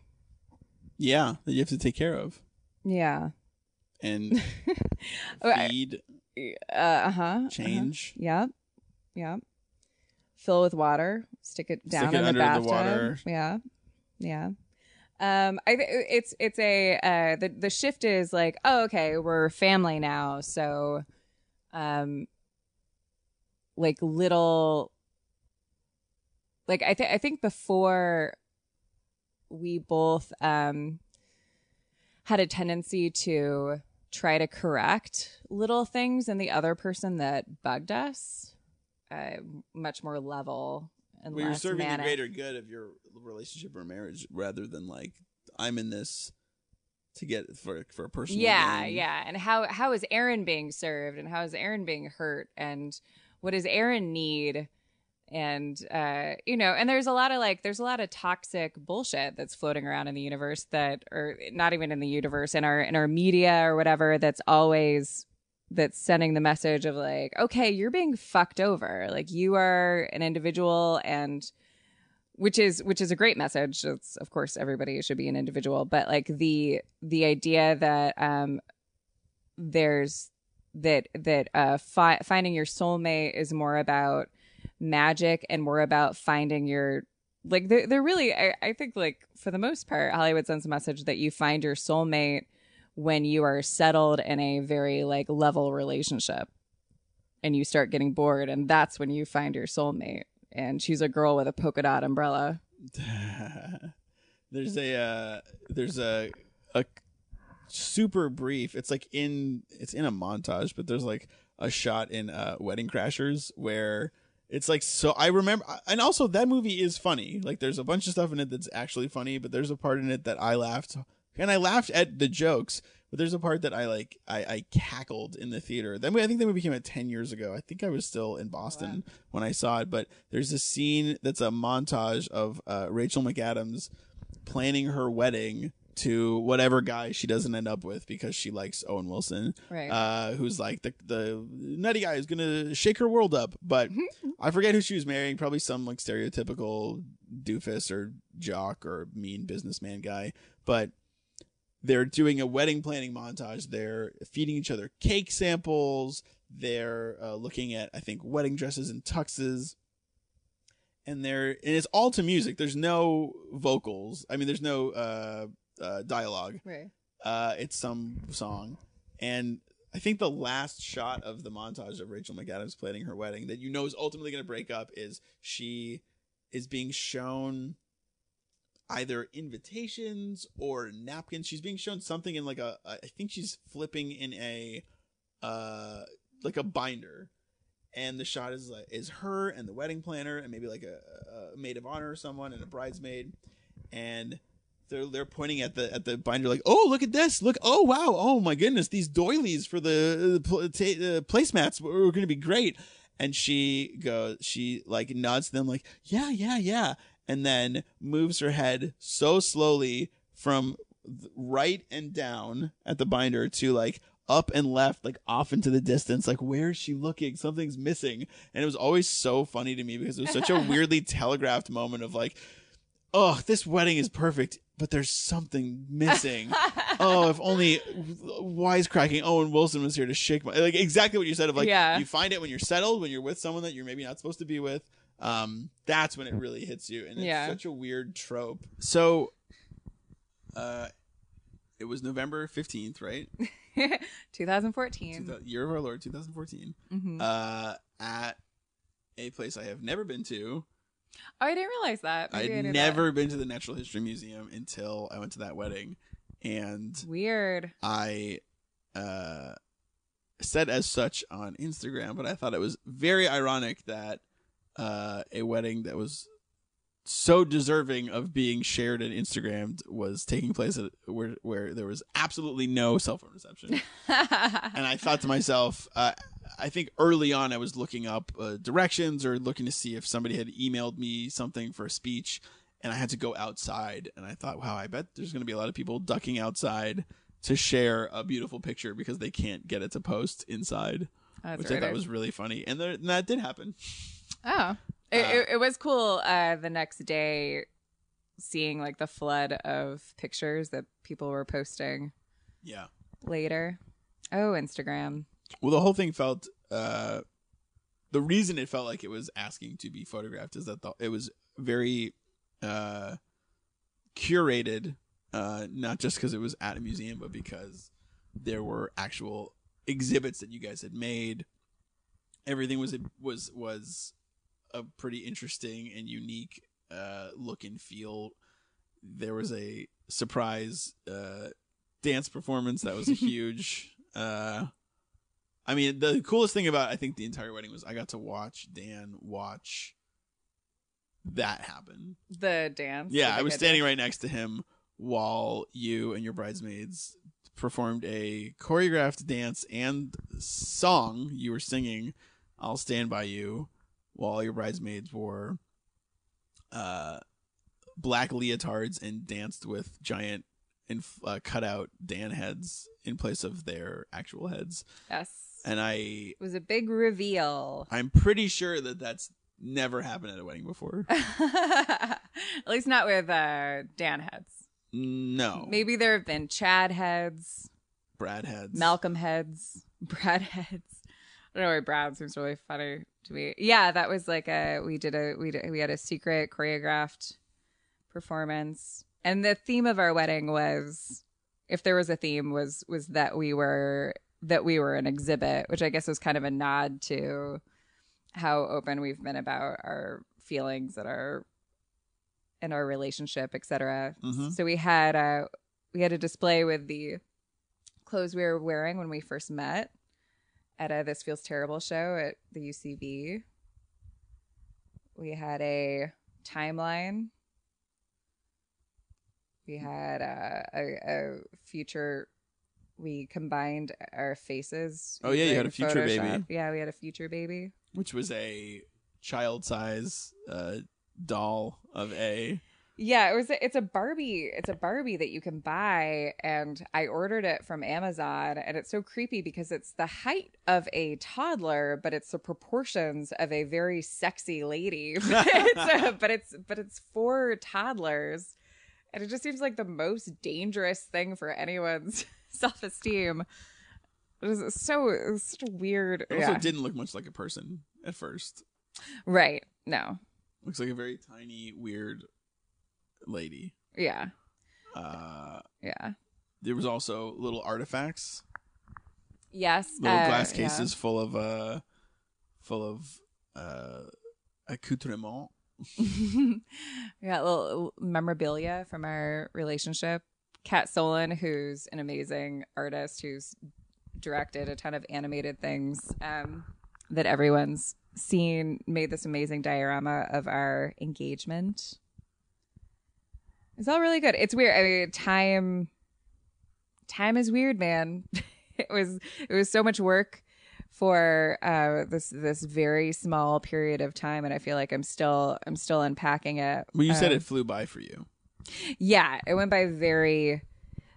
Yeah, that you have to take care of Yeah. and feed, Uh huh. change. Yep. Yep. Fill with water. Stick it down Stick it in under the the bathtub. water. Yeah. Yeah. Um, I th- it's it's a uh the the shift is like oh okay we're family now so, um, like little, like I think I think before we both um had a tendency to try to correct little things in the other person that bugged us uh, much more level and Well, you're serving manic. the greater good of your relationship or marriage rather than like I'm in this to get for for a personal yeah gain. yeah. And how how is Erin being served? And how is Erin being hurt? And what does Erin need? And uh you know and there's a lot of like there's a lot of toxic bullshit that's floating around in the universe that or not even in the universe in our in our media or whatever that's always that's sending the message of like okay you're being fucked over. Like you are an individual and which is which is a great message. It's of course everybody should be an individual but like the the idea that um there's that that uh fi- finding your soulmate is more about magic and more about finding your like they're, they're really I, I think like for the most part hollywood sends a message that you find your soulmate when you are settled in a very like level relationship and you start getting bored and that's when you find your soulmate and she's a girl with a polka dot umbrella there's a uh, there's a a super brief. It's like in it's in a montage, but there's like a shot in uh, Wedding Crashers where it's like so. I remember, and also that movie is funny. Like there's a bunch of stuff in it that's actually funny, but there's a part in it that I laughed, and I laughed at the jokes. But there's a part that I like, I, I cackled in the theater. Then I think that movie came out ten years ago. I think I was still in Boston when I saw it. But there's a scene that's a montage of uh, Rachel McAdams planning her wedding to whatever guy she doesn't end up with because she likes Owen Wilson, Right. Uh, who's like the the nutty guy who's gonna shake her world up. But I forget who she was marrying. Probably some like stereotypical doofus or jock or mean businessman guy. But they're doing a wedding planning montage. They're feeding each other cake samples. They're uh, looking at I think wedding dresses and tuxes and they're and it's all to music. There's no vocals. I mean, there's no uh, uh, dialogue. right Uh, it's some song, and I think the last shot of the montage of Rachel McAdams planning her wedding that you know is ultimately going to break up is she is being shown either invitations or napkins. She's being shown something in like a I think she's flipping in a uh like a binder. And the shot is like is her and the wedding planner and maybe like a, a maid of honor or someone and a bridesmaid. And they're they're pointing at the at the binder like oh look at this. Look oh wow. Oh my goodness. These doilies for the, the pl- uh, placemats were, were going to be great. And she goes she like nods to them like yeah yeah yeah and then moves her head so slowly from right and down at the binder to like up and left, like off into the distance. Like, where is she looking? Something's missing. And it was always so funny to me because it was such a weirdly telegraphed moment of like, oh, this wedding is perfect, but there's something missing. oh, if only wisecracking Owen Wilson was here to shake my like exactly what you said of like Yeah. you find it when you're settled, when you're with someone that you're maybe not supposed to be with. Um, that's when it really hits you, and it's Yeah. such a weird trope. So, uh, it was November fifteenth, right? 2014 Two year of our Lord, 2014. Mhm. Uh, at a place I have never been to. oh i didn't realize that Maybe I I'd knew never been to the Natural History Museum until I went to that wedding, and weird I uh, said as such on Instagram, but I thought it was very ironic that uh, a wedding that was so deserving of being shared and Instagrammed was taking place at where where there was absolutely no cell phone reception. and I thought to myself, uh, I think early on I was looking up uh, directions or looking to see if somebody had emailed me something for a speech, and I had to go outside. And I thought, wow, I bet there's going to be a lot of people ducking outside to share a beautiful picture because they can't get it to post inside, That's which I thought was really funny. And, there, and that did happen. Oh, it, it, it was cool. Uh, the next day, seeing like the flood of pictures that people were posting Yeah. later. Oh, Instagram. Well, the whole thing felt. Uh, the reason it felt like it was asking to be photographed is that the, it was very uh, curated, uh, not just because it was at a museum, but because there were actual exhibits that you guys had made. Everything was was was a pretty interesting and unique uh, look and feel. There was a surprise uh, dance performance that was a huge. uh, I mean, the coolest thing about I think the entire wedding was I got to watch Dan watch that happen. The dance. Yeah, I was standing dance. right next to him while you and your bridesmaids performed a choreographed dance and song. You were singing "I'll Stand by You" while your bridesmaids wore uh, black leotards and danced with giant and uh, cutout Dan heads in place of their actual heads. Yes. And I, It was a big reveal. I'm pretty sure that that's never happened at a wedding before. At least not with uh, Dan heads. No, Maybe there have been Chad heads, Brad heads. Malcolm heads, Brad heads. I don't know why Brad seems really funny me. Yeah, that was like a we did a we did, we had a secret choreographed performance, and the theme of our wedding was, if there was a theme, was was that we were that we were an exhibit, which I guess was kind of a nod to how open we've been about our feelings and our and our relationship, etc. Mhm. So we had a we had a display with the clothes we were wearing when we first met at a This Feels Terrible show at the UCB. We had a timeline. We had a, a, a future. We combined our faces. Oh, yeah, you had a future baby. Yeah, we had a future baby. which was a child size uh, doll of a. Yeah, it was. A, it's a Barbie. It's a Barbie that you can buy, and I ordered it from Amazon, and it's so creepy because it's the height of a toddler, but it's the proportions of a very sexy lady. but, it's a, but it's but it's for toddlers, and it just seems like the most dangerous thing for anyone's self esteem. It was so it was such a weird. It also yeah. didn't look much like a person at first. right. No. Looks like a very tiny, weird lady. Yeah. Uh, Yeah. there was also little artifacts, Yes. little uh, glass yeah. cases full of uh, full of uh, accoutrement. we got little memorabilia from our relationship. Kat Solon, who's an amazing artist who's directed a ton of animated things um, that everyone's seen, made this amazing diorama of our engagement. It's all really good. It's weird. I mean, time time is weird, man. it was it was so much work for uh this this very small period of time and I feel like I'm still I'm still unpacking it. Well, you said Um, it flew by for you. yeah, it went by very,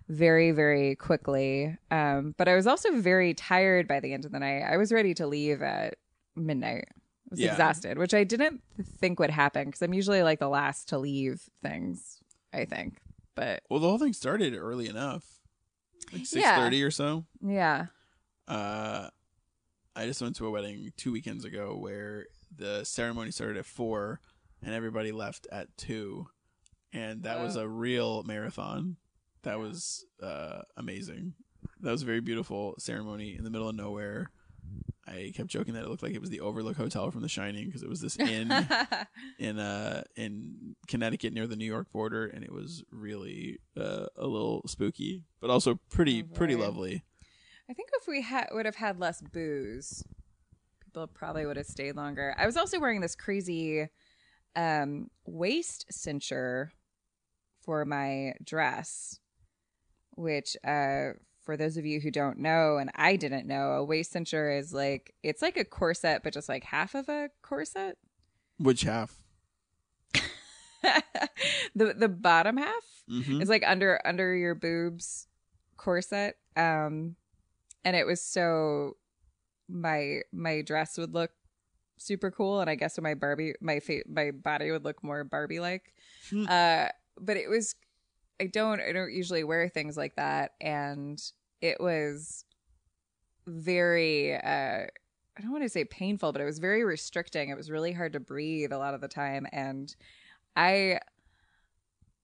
very, very quickly. Um, but I was also very tired by the end of the night. I was ready to leave at midnight. I was Yeah. exhausted, which I didn't think would happen because I'm usually like the last to leave things. I think, but Well, the whole thing started early enough, like six Yeah. thirty or so. yeah, Uh, I just went to a wedding two weekends ago where the ceremony started at four and everybody left at two, and that was a real marathon. That was uh, amazing. That was a very beautiful ceremony in the middle of nowhere. I kept joking that it looked like it was the Overlook Hotel from The Shining because it was this inn in uh in Connecticut near the New York border, and it was really uh, a little spooky, but also pretty Oh, pretty lovely. I think if we had would have had less booze, people probably would have stayed longer. I was also wearing this crazy um, waist cincher for my dress, which uh, for those of you who don't know, and I didn't know, a waist cincher is like it's like a corset, but just like half of a corset. Which half? the the bottom half Mhm. is like under under your boobs corset. Um and it was so my my dress would look super cool and I guess my Barbie my fa- my body would look more Barbie like. Hmm. uh but it was I don't I don't usually wear things like that and it was very uh I don't want to say painful, but it was very restricting. It was really hard to breathe a lot of the time and I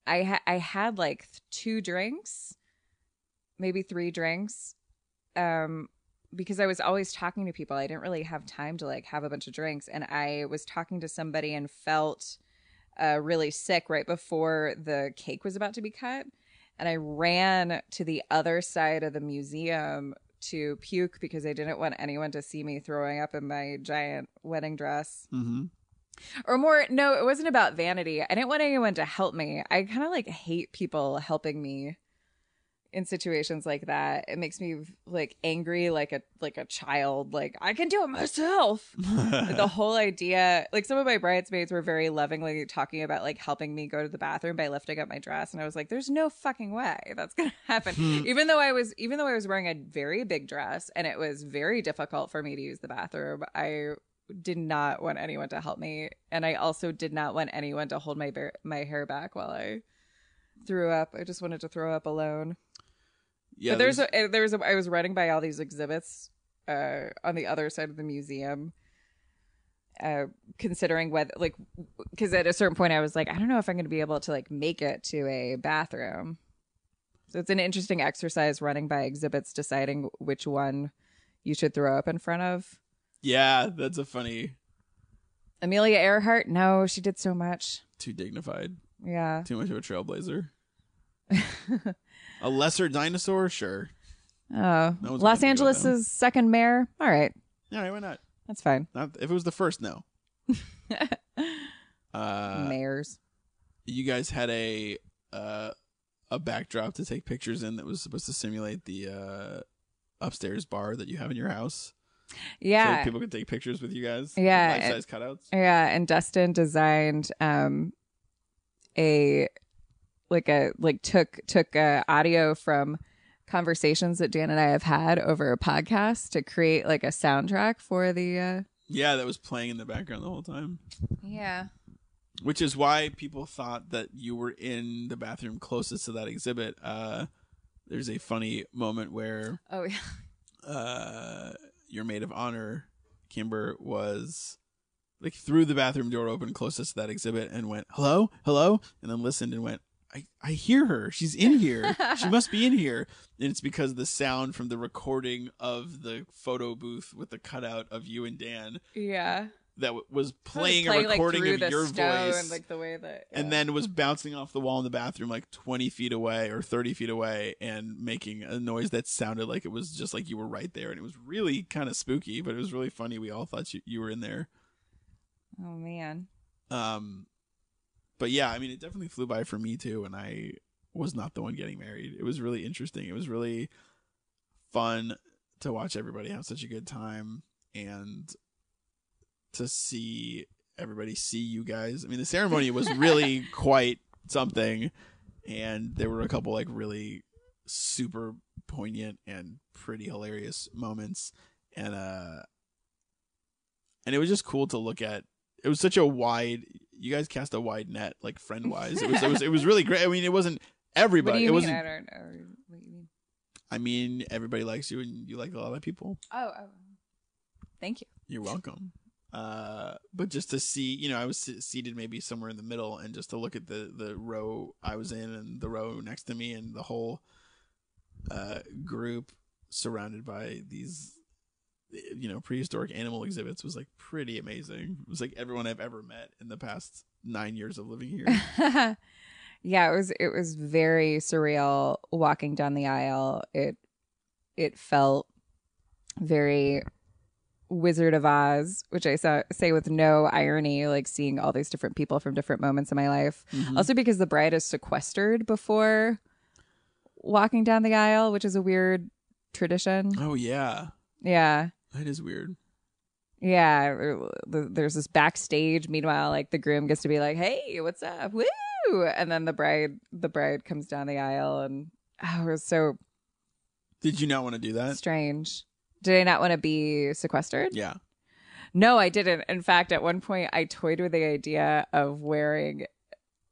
I ha- I had like two drinks, maybe three drinks. Um because I was always talking to people. I didn't really have time to like have a bunch of drinks and I was talking to somebody and felt uh, really sick right before the cake was about to be cut. And I ran to the other side of the museum to puke because I didn't want anyone to see me throwing up in my giant wedding dress. Mm-hmm. Or more, no, it wasn't about vanity. I didn't want anyone to help me. I kind of like hate people helping me in situations like that. It makes me like angry like a like a child like I can do it myself. the whole idea like some of my bridesmaids were very lovingly talking about like helping me go to the bathroom by lifting up my dress and I was like there's no fucking way that's to happen. Hmm. even though I was even though I was wearing a very big dress and it was very difficult for me to use the bathroom, I did not want anyone to help me and I also did not want anyone to hold my bear- my hair back while I threw up. I just wanted to throw up alone. Yeah, but there's a, uh, there's a I was running by all these exhibits uh on the other side of the museum uh considering whether like because at a certain point I was like I don't know if I'm going to be able to like make it to a bathroom. So it's an interesting exercise running by exhibits deciding which one you should throw up in front of. yeah, that's a funny, Amelia Earhart, no, she did so much. too dignified, Yeah. too much of a trailblazer. a lesser dinosaur, sure. Oh, No one's Los gonna go Angeles' second mayor. All right, Yeah, why not? that's fine. Not if it was the first, no. uh, Mayors. you guys had a uh, a backdrop to take pictures in that was supposed to simulate the uh, upstairs bar that you have in your house. Yeah. so people could take pictures with you guys. Yeah, life size cutouts. Yeah, and Dustin designed um a like a like took took uh, audio from conversations that Dan and I have had over a podcast to create like a soundtrack for the uh Yeah, that was playing in the background the whole time. Yeah. Which is why people thought that you were in the bathroom closest to that exhibit. Uh, there's a funny moment where Oh yeah. uh, your maid of honor, Kimber, was like threw the bathroom door open closest to that exhibit and went, "Hello, hello," and then listened and went, "I I hear her. She's in here. she must be in here." And it's because the sound from the recording of the photo booth with the cutout of you and Dan Yeah. that w- was playing, Playing, a recording through of your voice and like the way that and then was bouncing off the wall in the bathroom like 20 feet away or 30 feet away and making a noise that sounded like it was just like you were right there and it was really kind of spooky but it was really funny we all thought you, you were in there Oh man. um but yeah i mean it definitely flew by for me too and i was not the one getting married it was really interesting it was really fun to watch everybody have such a good time and to see everybody see you guys. I mean, the ceremony was really quite something, and there were a couple like really super poignant and pretty hilarious moments, and uh, and it was just cool to look at. It was such a wide. You guys cast a wide net, like friend wise. It was it was it was really great. I mean, it wasn't everybody. it mean? wasn't. I don't know what you mean. I mean, everybody likes you, and you like a lot of people. Oh, oh. Thank you. You're welcome. Uh, but just to see, you know, I was seated maybe somewhere in the middle, and just to look at the the row I was in, and the row next to me, and the whole uh, group surrounded by these, you know, prehistoric animal exhibits was like pretty amazing. It was like everyone I've ever met in the past nine years of living here. yeah, it was it was very surreal walking down the aisle. It it felt very Wizard of Oz, which I saw, say with no irony, like seeing all these different people from different moments in my life. Mhm. Also because the bride is sequestered before walking down the aisle, which is a weird tradition. oh yeah, Yeah. That is weird. Yeah, er, there's this backstage. Meanwhile, like the groom gets to be like, "Hey, what's up? Woo!" And then the bride, the bride comes down the aisle, and oh, it was so Did you not want to do that? strange. Did I not want to be sequestered? Yeah. No, I didn't. In fact, at one point, I toyed with the idea of wearing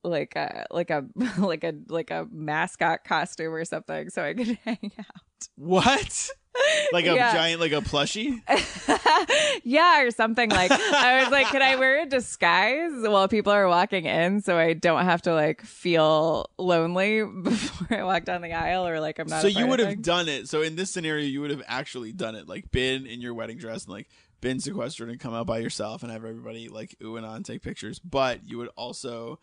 like a like a like a like a mascot costume or something so I could hang out. What? Like a Yeah. giant, like a plushie? yeah, or something like I was like, could I wear a disguise while people are walking in so I don't have to like feel lonely before I walk down the aisle or like I'm not so you would have done it. So in this scenario, you would have actually done it, like been in your wedding dress and like been sequestered and come out by yourself and have everybody like ooh and on take pictures. But you would also,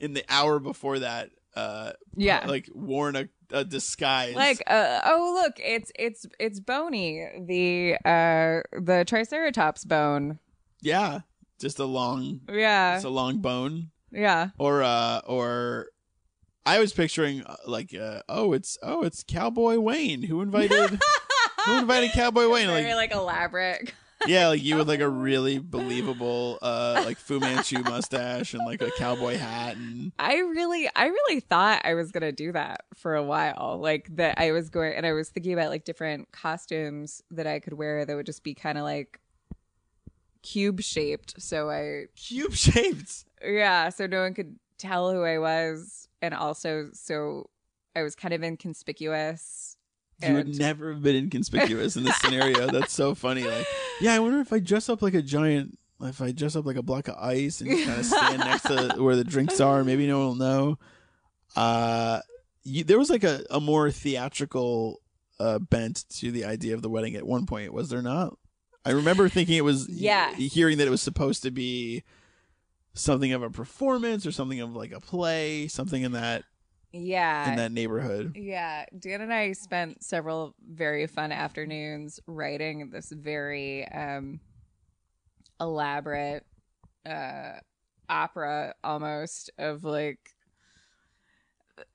in the hour before that, uh, Yeah. like worn a, a disguise, like uh, oh look it's it's it's bony. The uh the triceratops bone. Yeah, just a long, yeah. it's a long bone, yeah. Or uh, or. I was picturing uh, like, uh, oh, it's oh, it's Cowboy Wayne. Who invited who invited Cowboy Wayne. very Like, like elaborate Yeah, like you with like a really believable uh like Fu Manchu mustache and like a cowboy hat and I really, I really thought I was gonna do that for a while. Like that, I was going, and I was thinking about like different costumes that I could wear that would just be kind of like cube shaped. So I, cube shaped. yeah, so no one could tell who I was, and also so I was kind of inconspicuous. You would never have been inconspicuous in this scenario. That's so funny. Like, yeah, I wonder if I dress up like a giant if I dress up like a block of ice and kind of stand next to where the drinks are, maybe no one will know. Uh you, there was like a, a more theatrical uh bent to the idea of the wedding at one point, was there not? I remember thinking it was Yeah. hearing that it was supposed to be something of a performance or something of like a play, something in that Yeah. in that neighborhood. Yeah, Dan and I spent several very fun afternoons writing this very um elaborate uh opera almost of like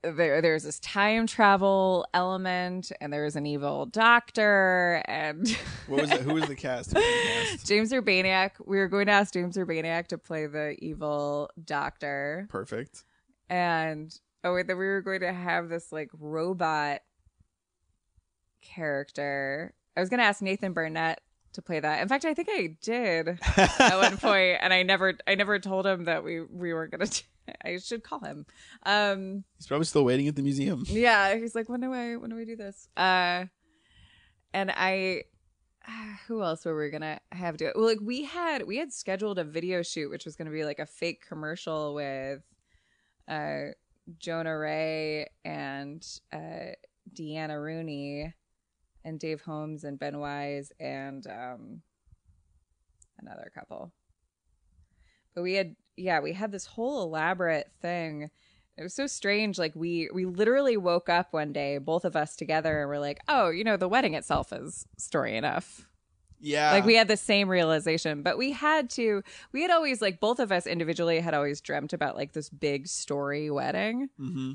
there there's this time travel element and there's an evil doctor and What was it? Who was the cast? Was the cast? James Urbaniak we were going to ask James Urbaniak to play the evil doctor Perfect. and oh wait, then we were going to have this like robot character. I was going to ask Nathan Barnatt to play that. In fact, I think I did at one point, and I never, I never told him that we we were going to. I should call him. Um, He's probably still waiting at the museum. yeah, he's like, when do I, when do we do this? Uh, and I, who else were we gonna have do it? Well, like we had, we had scheduled a video shoot, which was gonna be like a fake commercial with, uh, Jonah Ray and uh, Deanna Rooney, and Dave Holmes and Ben Wise and um, another couple. But we had, yeah, we had this whole elaborate thing it was so strange like we we literally woke up one day both of us together and we're like oh you know the wedding itself is story enough Yeah. like we had the same realization but we had to we had always like both of us individually had always dreamt about like this big story wedding hmm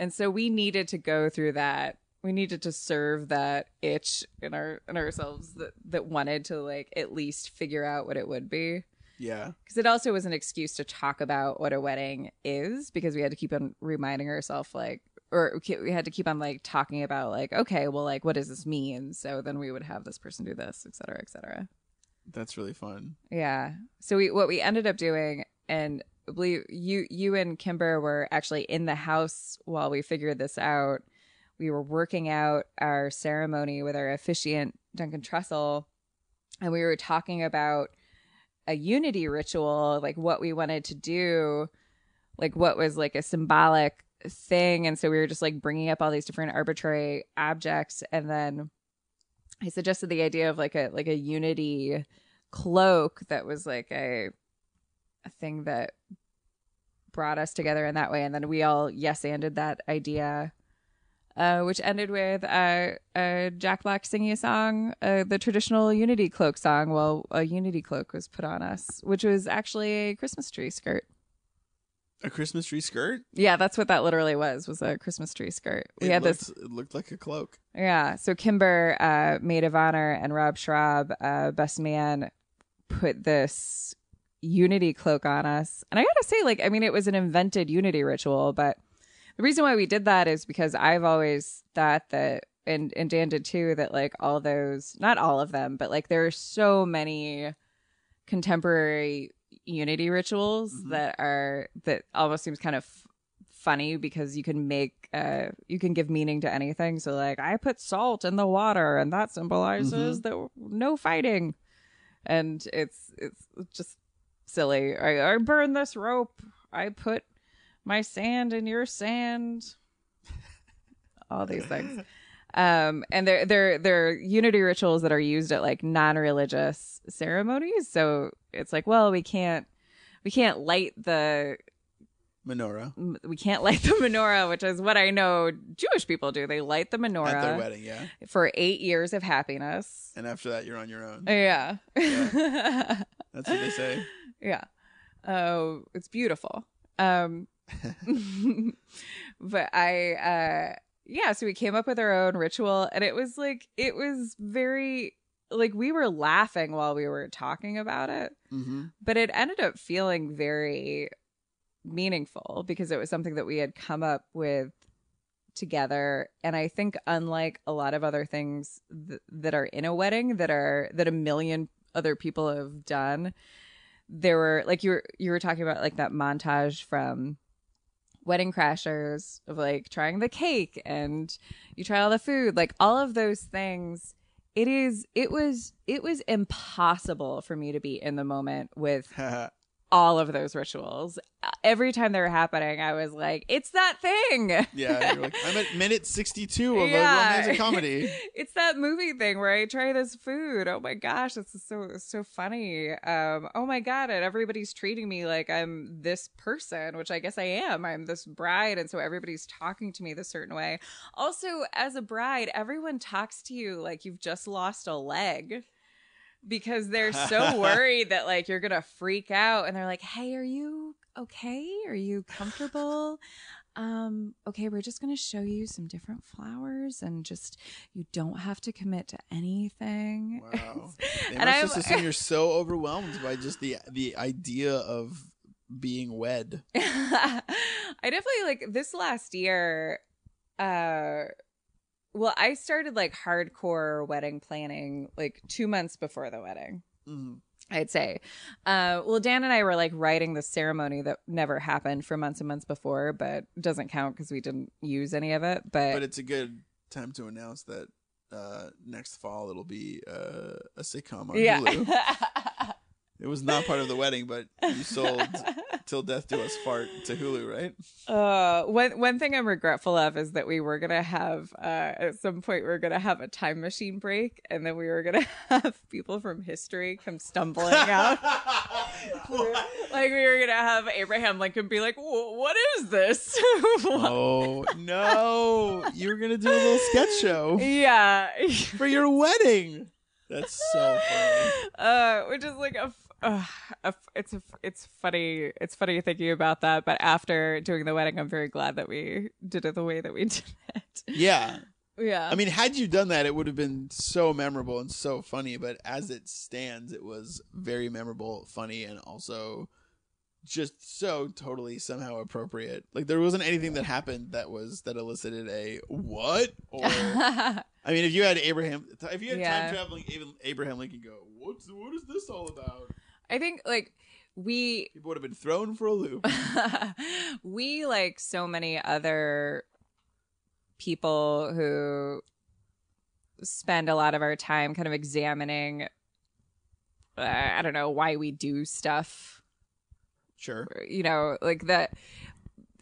and so we needed to go through that we needed to serve that itch in our in ourselves that that wanted to like at least figure out what it would be Yeah. because it also was an excuse to talk about what a wedding is because we had to keep on reminding ourselves like or we had to keep on like talking about like okay well like what does this mean? So then we would have this person do this et cetera et cetera. That's really fun. yeah. So we what we ended up doing and I believe you you and kimber were actually in the house while we figured this out. We were working out our ceremony with our officiant duncan trussell and we were talking about a unity ritual like what we wanted to do like what was like a symbolic thing. And so we were just like bringing up all these different arbitrary objects and then i suggested the idea of like a like a unity cloak that was like a a thing that brought us together in that way. And then we all yes anded that idea uh, which ended with uh, uh, Jack Black singing a song, uh, the traditional Unity cloak song, while a Unity cloak was put on us, which was actually a Christmas tree skirt. A Christmas tree skirt. Yeah, that's what that literally was, was a Christmas tree skirt. We it had looked, this It looked like a cloak. Yeah. So Kimber, uh, maid of honor, and Rob Schrab, uh, best man, put this Unity cloak on us. And I gotta say, like, I mean, it was an invented Unity ritual, but the reason why we did that is because I've always thought that, and and Dan did too, that like all those, not all of them, but like there are so many contemporary unity rituals Mm-hmm. that are that almost seems kind of f- funny because you can make uh you can give meaning to anything. So like i put salt in the water and that symbolizes Mm-hmm. that no fighting. And it's it's just silly. I, I burn this rope. I put my sand in your sand. All these things um and they're they're they're unity rituals that are used at like non-religious ceremonies. So it's like well we can't we can't light the Menorah. we can't light the menorah which is what i know jewish people do. They light the menorah at their wedding, yeah. for eight years of happiness. And after that, you're on your own. yeah. That's what they say. yeah. Oh it's beautiful. Um but i uh yeah so we came up with our own ritual and it was like it was very like we were laughing while we were talking about it Mm-hmm. but it ended up feeling very meaningful because it was something that we had come up with together and i think unlike a lot of other things th- that are in a wedding that are that a million other people have done there were like you were you were talking about like that montage from wedding crashers of like trying the cake and you try all the food like all of those things. It is it was it was impossible for me to be in the moment with all of those rituals Uh, every time they were happening i was like it's that thing yeah, like, I'm at minute 62 of Yeah. a romantic comedy. it's that movie thing where I try this food. Oh my gosh, this is so so funny. Um, oh my god, and everybody's treating me like I'm this person, which I guess I am. I'm this bride, and so everybody's talking to me this certain way. Also, as a bride, everyone talks to you like you've just lost a leg. Because they're so worried that like you're gonna freak out, and they're like, "Hey, are you okay? Are you comfortable? um okay we're just to show you some different flowers and just you don't have to commit to anything Wow. They And I'm- just assume you're so overwhelmed by just the the idea of being wed. i definitely like this last year uh well i started like hardcore wedding planning like two months before the wedding Mhm. I'd say. Uh, well, Dan and I were like writing the ceremony that never happened for months and months before, but doesn't count because we didn't use any of it. But, But it's a good time to announce that uh, next fall it'll be uh, a sitcom on yeah. Hulu. It was not part of the wedding, but you sold "Till Death Do Us Fart" to Hulu, right? Uh, one one thing I'm regretful of is that we were gonna have uh, at some point we were gonna have a time machine break, and then we were gonna have people from history come stumbling out. like we were gonna have Abraham Lincoln be like, "What is this?" Oh no! You were gonna do a little sketch show yeah, for your wedding. That's so funny. uh, which is like a. Uh, it's it's funny it's funny thinking about that but after doing the wedding i'm very glad that we did it the way that we did it Yeah. yeah I mean, had you done that, it would have been so memorable and so funny. But as it stands, it was very memorable, funny, and also just so totally somehow appropriate. Like there wasn't anything that happened that was that elicited a what or. I mean, if you had Abraham, if you had Yeah. time traveling Ab- Abraham Lincoln go, what's what is this all about? I think like we People would have been thrown for a loop. we like so many other people who spend a lot of our time kind of examining uh, I don't know why we do stuff, Sure, you know, like that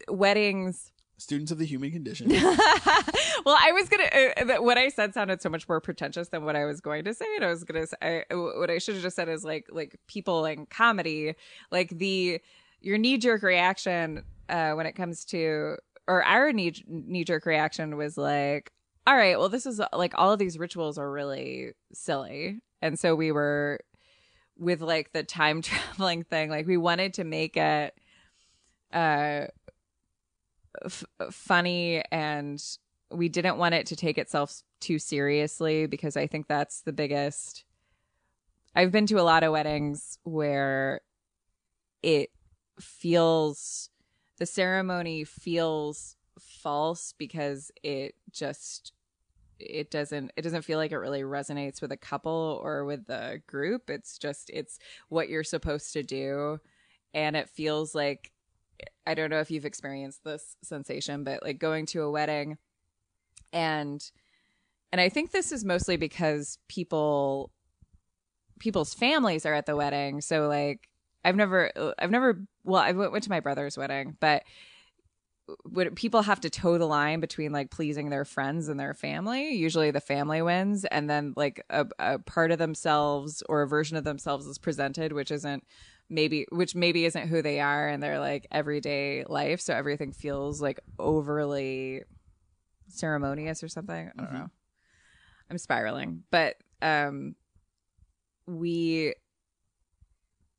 weddings students of the human condition. well, I was gonna. Uh, what I said sounded so much more pretentious than what I was going to say. And I was gonna say I, what I should have just said is like like people in comedy, like the your knee jerk reaction uh, when it comes to or our knee knee jerk reaction was like, all right, well, this is like all of these rituals are really silly, and so we were with like the time traveling thing, like we wanted to make it uh f- funny and we didn't want it to take itself too seriously because I think that's the biggest. I've been to a lot of weddings where it feels the ceremony feels false because it just it doesn't it doesn't feel like it really resonates with a couple or with the group it's just it's what you're supposed to do and it feels like I don't know if you've experienced this sensation, but like going to a wedding and and I think this is mostly because people people's families are at the wedding. So like I've never I've never well, I went, went to my brother's wedding, but would people have to toe the line between like pleasing their friends and their family usually the family wins and then like a, a part of themselves or a version of themselves is presented which isn't maybe which maybe isn't who they are in their like everyday life. So everything feels like overly ceremonious or something. I don't know. I'm spiraling. But um we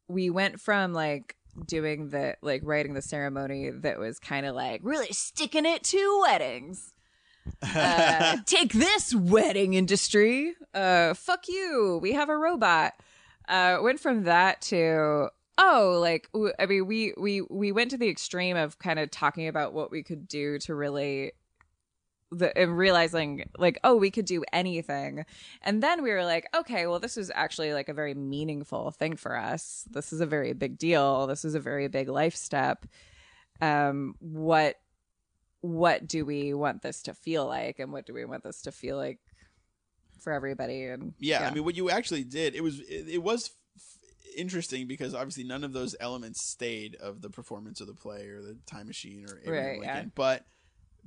we went from like doing the like writing the ceremony that was kind of like really sticking it to weddings. Uh, take this wedding industry. Uh fuck you. We have a robot. Uh went from that to oh like i mean we we we went to the extreme of kind of talking about what we could do to really the and realizing like oh we could do anything. And then we were like okay well this is actually like a very meaningful thing for us. This is a very big deal. This is a very big life step. Um what what do we want this to feel like? And what do we want this to feel like for everybody? And yeah, I mean, what you actually did, it was it, it was interesting because obviously none of those elements stayed of the performance of the play or the time machine or Abraham Right, yeah. But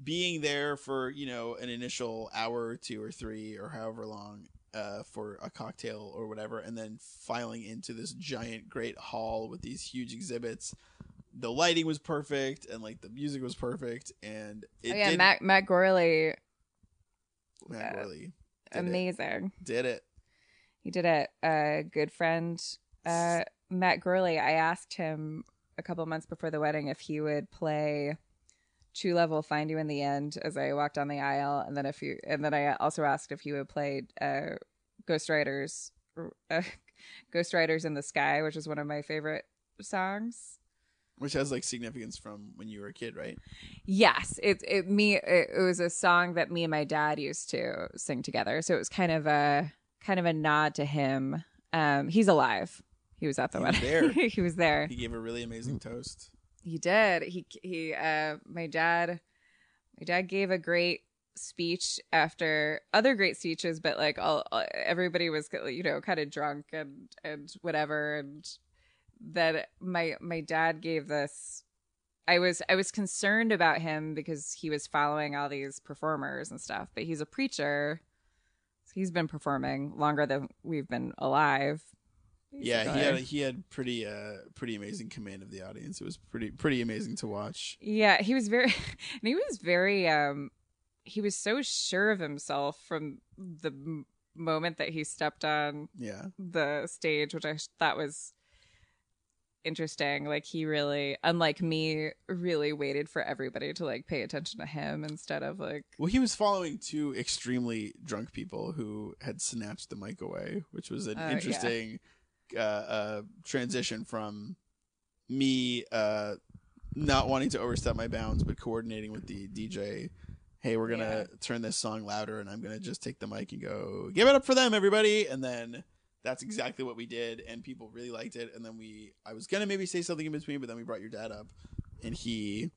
being there for you know an initial hour or two or three or however long uh, for a cocktail or whatever, and then filing into this giant great hall with these huge exhibits. The lighting was perfect, and like the music was perfect, and it oh, yeah did, matt matt Gourley Matt Gourley did it. amazing did it. He did it. A good friend, uh, Matt Gourley. I asked him a couple months before the wedding if he would play "True Love Will Find You" in the end as I walked down the aisle, and then if you, and then I also asked if he would play uh, "Ghost Riders," uh, "Ghost Riders in the Sky," which is one of my favorite songs. Which has like significance from when you were a kid, right? Yes, it it me it, it was a song that me and my dad used to sing together. So it was kind of a kind of a nod to him. Um, he's alive. He was at the He was wedding. there. he was there. He gave a really amazing toast. He did. He he. Uh, my dad. My dad gave a great speech after other great speeches, but like all all- everybody was you know kind of drunk and and whatever, and that my my dad gave this. I was I was concerned about him because he was following all these performers and stuff, but he's a preacher. So he's been performing longer than we've been alive. Yeah, he had he had pretty uh pretty amazing command of the audience. It was pretty pretty amazing to watch. Yeah, he was very, and he was very, um, he was so sure of himself from the m- moment that he stepped on Yeah. the stage, which I thought was interesting. Like he really, unlike me, really waited for everybody to like pay attention to him instead of like, Well, he was following two extremely drunk people who had snatched the mic away, which was an interesting. yeah. Uh, uh, transition from me uh, not wanting to overstep my bounds, but coordinating with the DJ. Hey, we're gonna turn this song louder, and I'm gonna just take the mic and go, "Give it up for them, everybody!" And then that's exactly what we did, and people really liked it. And then we, I was gonna maybe say something in between, but then we brought your dad up, and he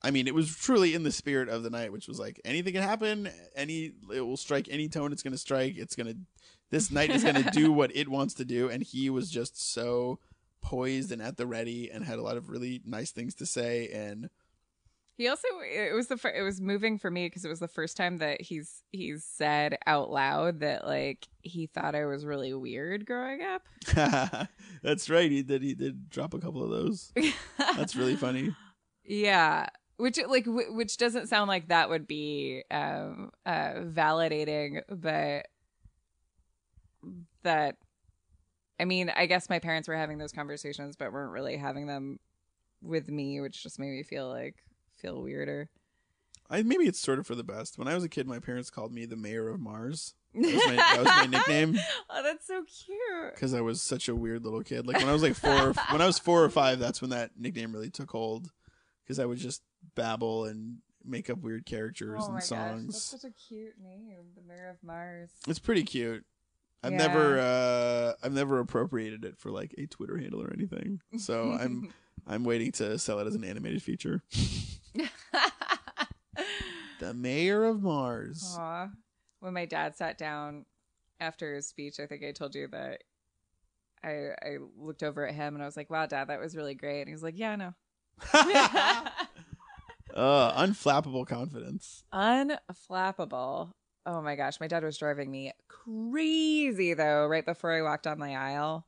I mean, it was truly in the spirit of the night, which was like anything can happen. Any it will strike any tone it's going to strike. It's going to this night is going to do what it wants to do, and he was just so poised and at the ready, and had a lot of really nice things to say. And he also, it was the, fir- it was moving for me because it was the first time that he's, he's said out loud that like he thought I was really weird growing up. that's right, he did he did drop a couple of those. That's really funny. Yeah, which like w- which doesn't sound like that would be um uh validating, but that I mean, I guess my parents were having those conversations but weren't really having them with me, which just made me feel like feel weirder. I maybe it's sort of for the best. When I was a kid, my parents called me the mayor of Mars. That was my, that was my nickname. Oh, that's so cute. because I was such a weird little kid. Like when I was like four, when I was four or five, that's when that nickname really took hold. Because I would just babble and make up weird characters Oh my and gosh, that's such a cute name, the Mayor of Mars. It's pretty cute. I've Yeah. never uh I've never appropriated it for like a Twitter handle or anything. So I'm I'm waiting to sell it as an animated feature. the mayor of Mars. Aw. When my dad sat down after his speech, I think I told you that I I looked over at him and I was like, "Wow, Dad, that was really great." And he was like, "Yeah, I know." Uh unflappable confidence. Unflappable. Oh my gosh, my dad was driving me crazy though. Right before I walked on the aisle,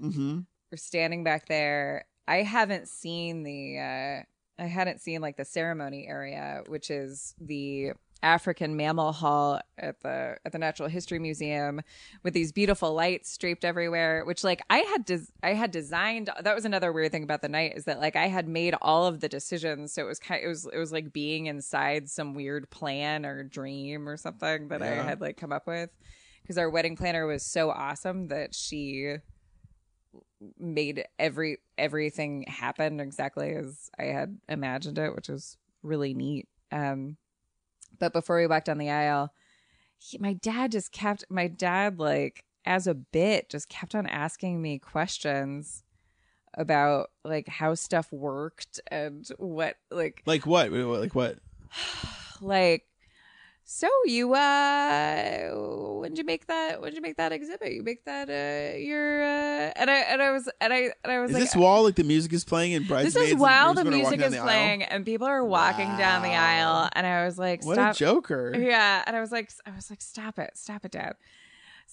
Mm-hmm. we're standing back there. I haven't seen the uh I hadn't seen like the ceremony area, which is the African Mammal Hall at the at the Natural History Museum with these beautiful lights draped everywhere, which like I had des- I had designed that was another weird thing about the night is that like I had made all of the decisions. So it was kind it was it was like being inside some weird plan or dream or something that I had like come up with. Because our wedding planner was so awesome that she made every everything happen exactly as I had imagined it, which was really neat. Um, but before we walked down the aisle, he, my dad just kept my dad like as a bit just kept on asking me questions about like how stuff worked and what like Like what? What- Like what? like so you uh when did you make that when did you make that exhibit you make that uh your uh and i and i was and i and i was Is like this while like the music is playing and bridesmaids? this is while the music is the aisle? playing and people are walking down the aisle and i was like What stop a joker! yeah and i was like i was like stop it stop it dad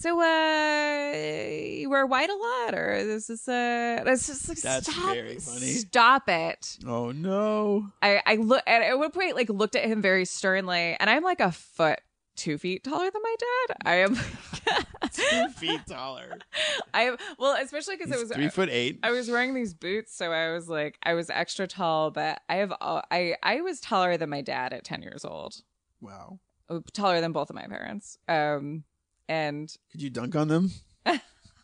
so uh you wear white a lot or this is this uh it's just like That's stop very funny. stop it Oh no! I I look at at one point like looked at him very sternly, and I'm like a foot two feet taller than my dad. I am. Two feet taller. I am well, especially because it was three foot eight. I was wearing these boots, so I was like I was extra tall, but I have all- I I was taller than my dad at ten years old, Wow. Uh, taller than both of my parents. Um, and Could you dunk on them?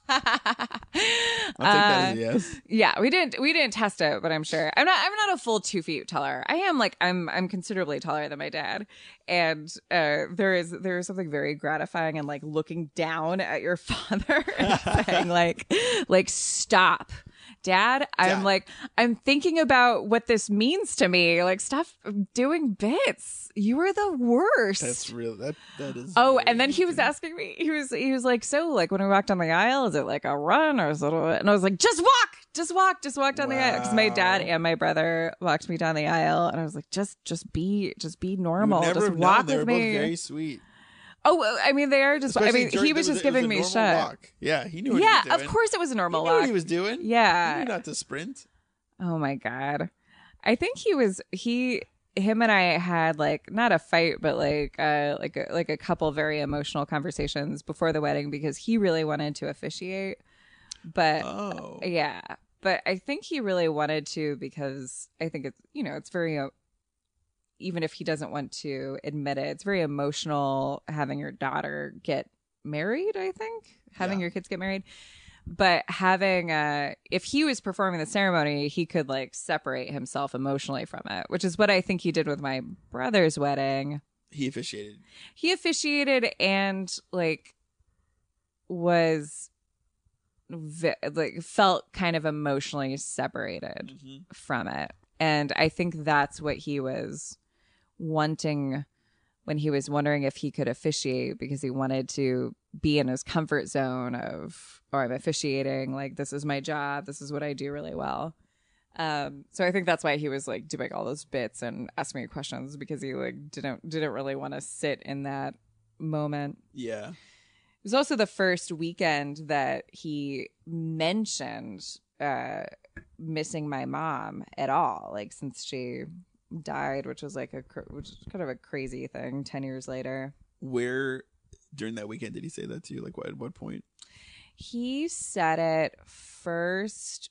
I'll take that as a yes. Yeah, we didn't we didn't test it, but I'm sure I'm not I'm not a full two feet taller. I am like I'm I'm considerably taller than my dad, and uh, there is there is something very gratifying in like looking down at your father and saying like like stop. Dad, I'm like, I'm thinking about what this means to me. Like, stop doing bits. You are the worst. That's real. That that is. Oh, and then he was asking me. He was he was like, so like when we walked down the aisle, is it like a run or is it? A... And I was like, just walk, just walk, just walk down the aisle. Because my dad and my brother walked me down the aisle, and I was like, just just be just be normal, just walk with me. very sweet. Oh, I mean, they are just. I mean, during- he was just giving me shit. walk. Yeah, he knew. What Yeah, he was of course it was a normal He knew walk. what he was doing. He yeah. knew not to sprint. Oh my god. I think he was he him and I had like not a fight but like uh like a, like a couple very emotional conversations before the wedding because he really wanted to officiate. But Oh, yeah, but I think he really wanted to because I think it's you know, it's very uh, even if he doesn't want to admit it, it's very emotional having your daughter get married, I think. Having Yeah. your kids get married. But having uh if he was performing the ceremony, he could like separate himself emotionally from it, which is what I think he did with my brother's wedding. he officiated. He officiated and like was ve- like felt kind of emotionally separated Mm-hmm. from it. And I think that's what he was wanting when he was wondering if he could officiate because he wanted to be in his comfort zone of, oh, I'm officiating. Like, this is my job. This is what I do really well. Um, so I think that's why he was like doing all those bits and asking me questions because he like didn't didn't really want to sit in that moment. Yeah. It was also the first weekend that he mentioned uh, missing my mom at all, like since she died, which was like a cr- which is kind of a crazy thing. Ten years later, Where during that weekend did he say that to you? Like what? At what point? he said it first.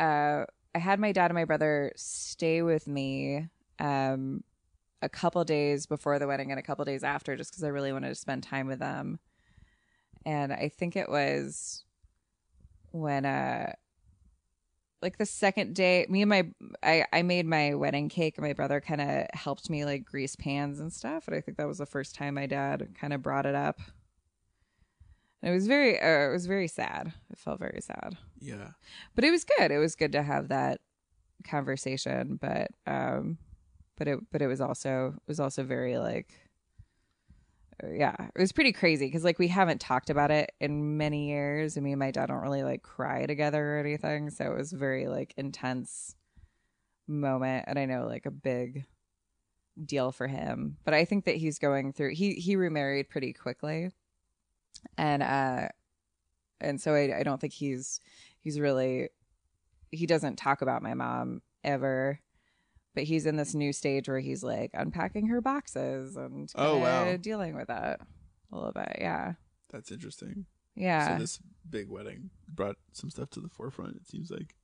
Uh, I had my dad and my brother stay with me um, a couple days before the wedding and a couple days after, just because I really wanted to spend time with them. And I think it was when, uh, like the second day, me and my I I made my wedding cake, and my brother kind of helped me like grease pans and stuff. And I think that was the first time my dad kind of brought it up. And it was very, uh, it was very sad. It felt very sad, Yeah. but it was good. It was good to have that conversation. But, um, but it, but it was also, it was also very like, yeah, it was pretty crazy because like we haven't talked about it in many years. and me and my dad don't really like cry together or anything, so it was very like intense moment, and I know like a big deal for him. But I think that he's going through. He he remarried pretty quickly, and uh, and so I I don't think he's he's really he doesn't talk about my mom ever. But he's in this new stage where he's like unpacking her boxes and Oh, wow. dealing with that a little bit. Yeah, That's interesting. yeah. So this big wedding brought some stuff to the forefront. It seems like,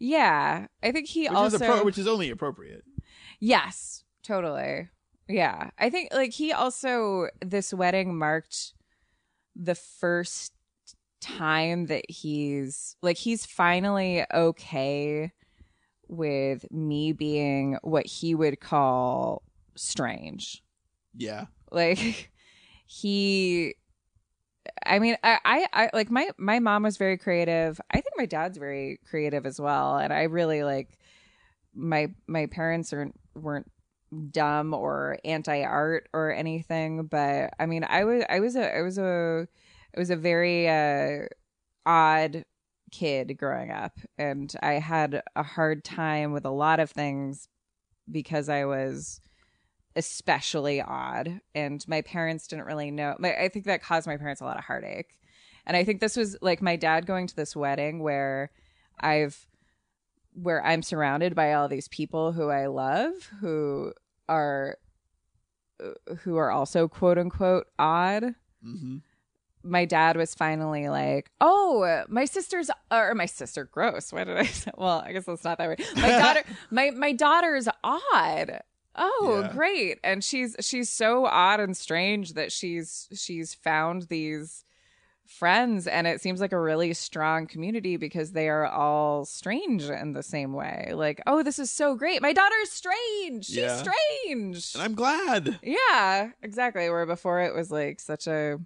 Yeah, I think he which also is appro- which is only appropriate. yes, totally. Yeah, I think like he also this wedding marked the first time that he's like he's finally okay with me being what he would call strange. Yeah. like he i mean I, I i like my my mom was very creative i think my dad's very creative as well and i really like my my parents aren't weren't dumb or anti-art or anything but i mean i was i was a i was a it was a very uh odd kid growing up and i had a hard time with a lot of things because i was especially odd and my parents didn't really know my, i think that caused my parents a lot of heartache and i think this was like my dad going to this wedding where i've where i'm surrounded by all these people who i love who are who are also quote unquote odd Mm-hmm. My dad was finally like, "Oh, my sister's or my sister gross." Why did I say? Well, I guess that's not that way. My daughter, my my daughter's odd. Oh, Yeah. great! And she's she's so odd and strange that she's she's found these friends, and it seems like a really strong community because they are all strange in the same way. Like, oh, this is so great. My daughter's strange. She's Yeah. strange. And I'm glad. Yeah, exactly. Where before it was like such a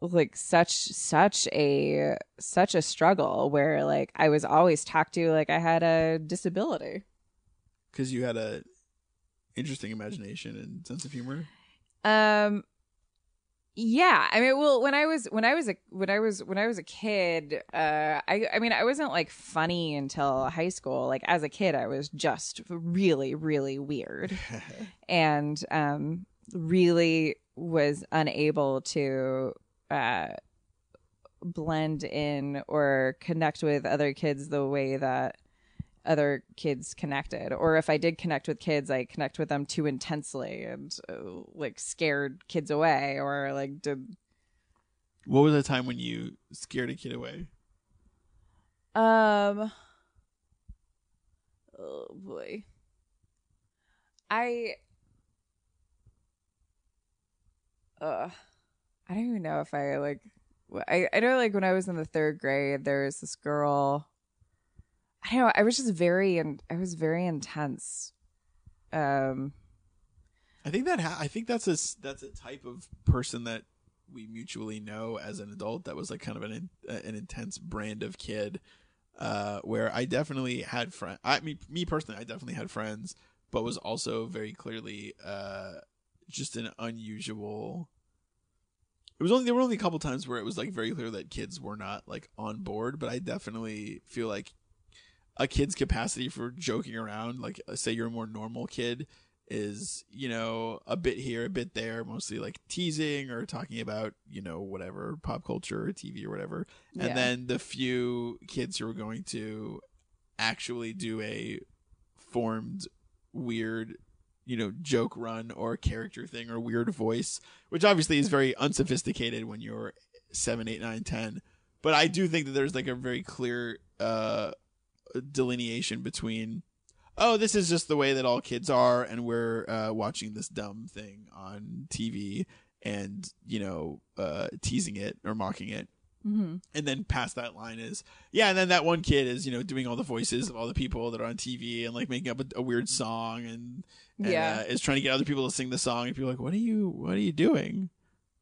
like such such a such a struggle where like I was always talked to like I had a disability. Because you had a interesting imagination and sense of humor. Um yeah, I mean well when I was when I was a when I was when I was a kid, uh I I mean I wasn't like funny until high school. Like as a kid I was just really really weird. and um really was unable to uh blend in or connect with other kids the way that other kids connected or if i did connect with kids i connect with them too intensely and uh, like scared kids away or like did What was the time when you scared a kid away? Um. Oh boy. I. Uh, I don't even know if I like. I I know like when I was in the third grade, there was this girl. I don't know. I was just very and I was very intense. Um. I think that ha- I think that's a that's a type of person that we mutually know as an adult that was like kind of an an intense brand of kid uh where I definitely had friend I mean me personally I definitely had friends but was also very clearly uh just an unusual it was only there were only a couple times where it was like very clear that kids were not like on board but I definitely feel like a kid's capacity for joking around like uh, say you're a more normal kid is you know a bit here a bit there mostly like teasing or talking about you know whatever pop culture or tv or whatever Yeah. and then the few kids who are going to actually do a formed weird you know joke run or character thing or weird voice which obviously is very unsophisticated when you're seven eight nine ten but i do think that there's like a very clear uh delineation between oh, this is just the way that all kids are, and we're uh, watching this dumb thing on TV and, you know, uh, teasing it or mocking it. Mhm. And then past that line is, yeah, and then that one kid is, you know, doing all the voices of all the people that are on TV and like making up a, a weird song and, and Yeah. uh, is trying to get other people to sing the song. And people are like, what are you, what are you doing?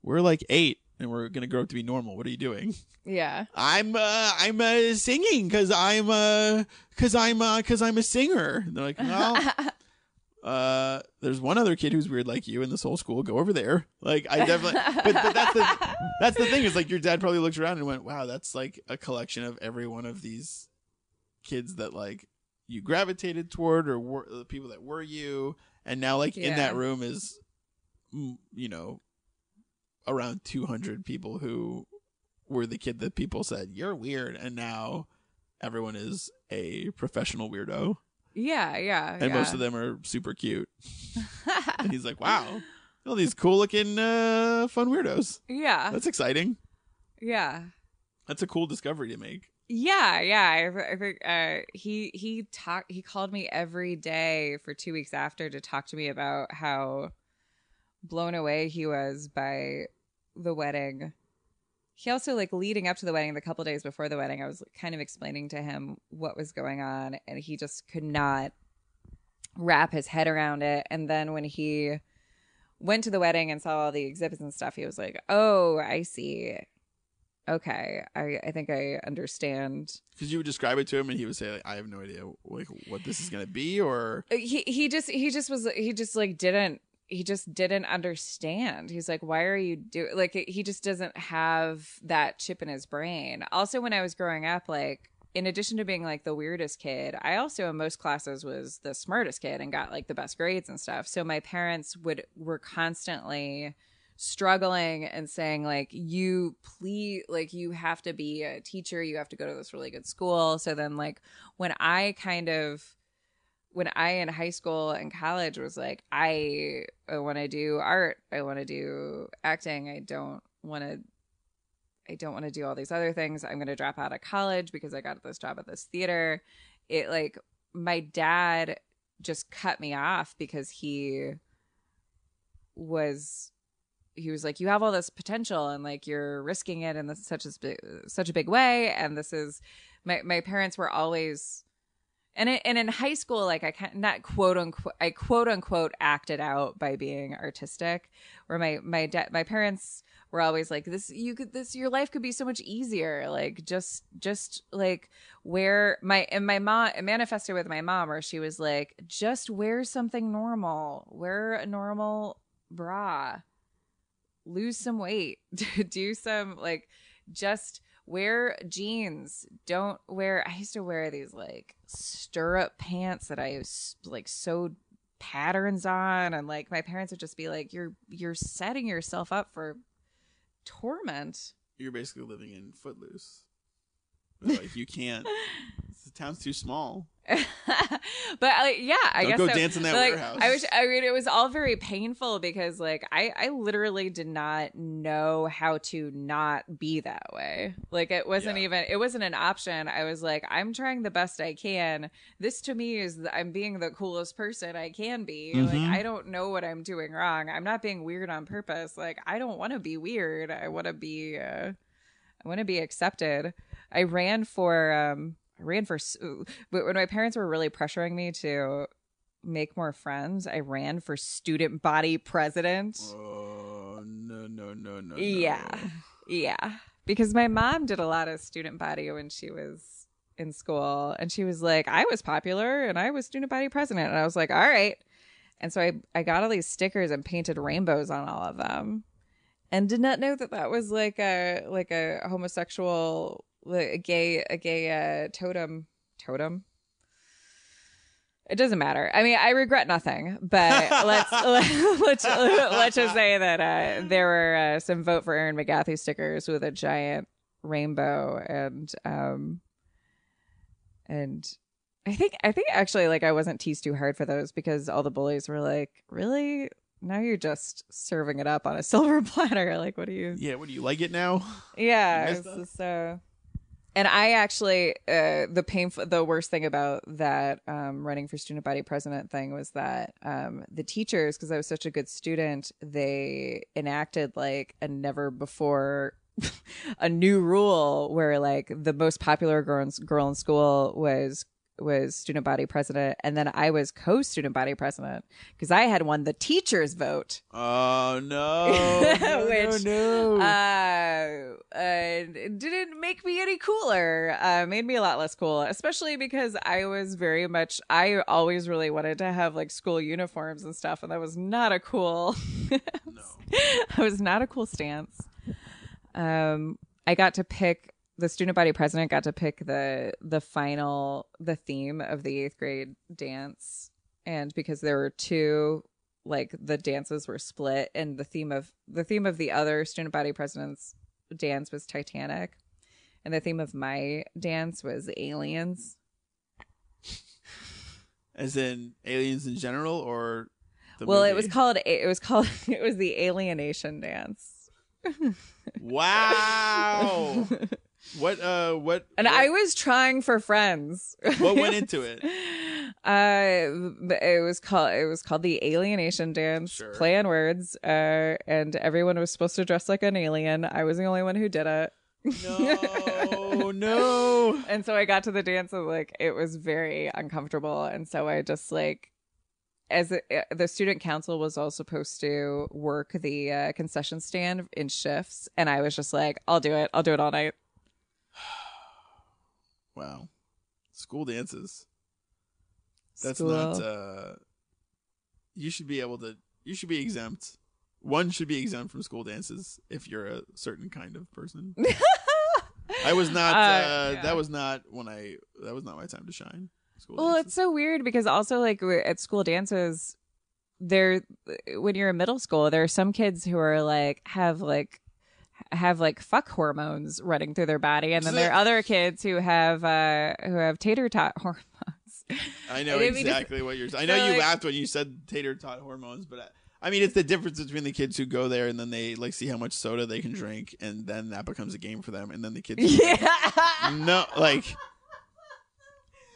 We're like eight. and we're gonna grow up to be normal. What are you doing? Yeah. I'm uh, I'm uh, singing because I'm uh, because I'm uh, because I'm a singer. And they're like, well, uh, there's one other kid who's weird like you in this whole school. Go over there. Like I definitely, but, but that's the that's the thing is like your dad probably looked around and went, wow, that's like a collection of every one of these kids that like you gravitated toward or were the people that were you, and now like in that room is, you know, around 200 people who were the kid that people said you're weird, and now everyone is a professional weirdo, Yeah, yeah. and most of them are super cute. and he's like, wow, all these cool looking uh, fun weirdos. Yeah. That's exciting. Yeah. That's a cool discovery to make. Yeah, yeah. I, I uh, he he talked. He called me every day for two weeks after to talk to me about how blown away he was by the wedding. He also like leading up to the wedding, the couple days before the wedding, I was kind of explaining to him what was going on, and he just could not wrap his head around it. And then when he went to the wedding and saw all the exhibits and stuff, he was like, "Oh, I see." Okay, I, I think I understand Because you would describe it to him, and he would say, like, "I have no idea like what this is gonna be," or Uh, he he just he just was he just like didn't he just didn't understand. He's like why are you do like he just doesn't have that chip in his brain. Also when i was growing up like in addition to being like the weirdest kid i also in most classes was the smartest kid and got like the best grades and stuff. So my parents would were constantly struggling and saying like you please like you have to be a teacher. You have to go to this really good school. So then like when i kind of when I in high school and college was like, I, I want to do art, I want to do acting, I don't want to, I don't want to do all these other things. I'm going to drop out of college because I got this job at this theater. It like my dad just cut me off because he was he was like you have all this potential and like you're risking it in this such a such a big way and this is my my parents were always and it, and in high school like i can't not quote unquote i quote unquote acted out by being artistic where my my dad my parents were always like this you could this your life could be so much easier. Like just just like wear my and my mom manifested with my mom where she was like just wear something normal. Wear a normal bra. Lose some weight. Do some like just wear jeans. Don't wear i used to wear these like stirrup pants that i like sewed patterns on. And like my parents would just be like you're you're setting yourself up for torment. You're basically living in Footloose. Like you can't. the town's too small. but uh, yeah, I Don't guess go so. dance in that But, like, warehouse. I wish. I mean, it was all very painful because, like, I I literally did not know how to not be that way. Like, it wasn't Yeah. even. It wasn't an option. I was like, I'm trying the best I can. This to me is I'm being the coolest person I can be. Like, Mhm. I don't know what I'm doing wrong. I'm not being weird on purpose. Like, I don't want to be weird. I want to be. Uh, I want to be accepted. I ran for um I ran for but when my parents were really pressuring me to make more friends, I ran for student body president. Oh no no no no. no. Yeah. Yeah. Because my mom did a lot of student body when she was in school and she was like, I was popular and I was student body president. And I was like, all right. And so I, I got all these stickers and painted rainbows on all of them and did not know that that was like a, like a homosexual, a gay, a gay, uh, totem, totem. It doesn't matter. I mean, I regret nothing, but let's let's let's just say that uh, there were uh, some vote for Erin McGathy stickers with a giant rainbow, and um, and I think I think actually like I wasn't teased too hard for those because all the bullies were like, really. Now you're just serving it up on a silver platter. Like, what do you? Yeah. What do you like it now? Yeah, You and I actually uh, the painful, the worst thing about that um, running for student body president thing was that um, the teachers, because I was such a good student, they enacted like a never before. a new rule where like the most popular girl in, girl in school was was student body president, and then I was co-student body president because I had won the teachers' vote. Oh no! no Which, no, no. Uh, uh, didn't make me any cooler. Uh, made me a lot less cool, especially because I was very much. I always really wanted to have like school uniforms and stuff, and that was not a cool. no. that was not a cool stance. Um, I got to pick the student body president got to pick the the final the theme of the eighth grade dance, and because there were two like the dances were split and the theme of the theme of the other student body president's dance was titanic. And the theme of my dance was aliens. As in aliens in general, or the well it was called it was called it was the alienation dance. Wow. what? Uh, what? and what, i was trying for friends What went into it? uh it was called it was called the alienation dance Sure. play on words uh and everyone was supposed to dress like an alien i was the only one who did it No, no. and so I got to the dance and like it was very uncomfortable, and so I just like as a, uh, the student council was all supposed to work the uh, concession stand in shifts, and I was just like, I'll do it, I'll do it all night. Wow. School dances. That's School. not. uh You should be able to. You should be exempt. One should be exempt from school dances if you're a certain kind of person. I was not. Uh, Uh, yeah. That was not when I. That was not my time to shine. Well, dances. it's so weird because also like at school dances, there when you're in middle school, there are some kids who are like have like have like fuck hormones running through their body, and then there are other kids who have uh who have tater tot hormones. I know I didn't mean to- exactly what you're. I know So, you like- laughed when you said tater tot hormones, but I, I mean it's the difference between the kids who go there and then they like see how much soda they can drink, and then that becomes a game for them, and then the kids. who- yeah. no, like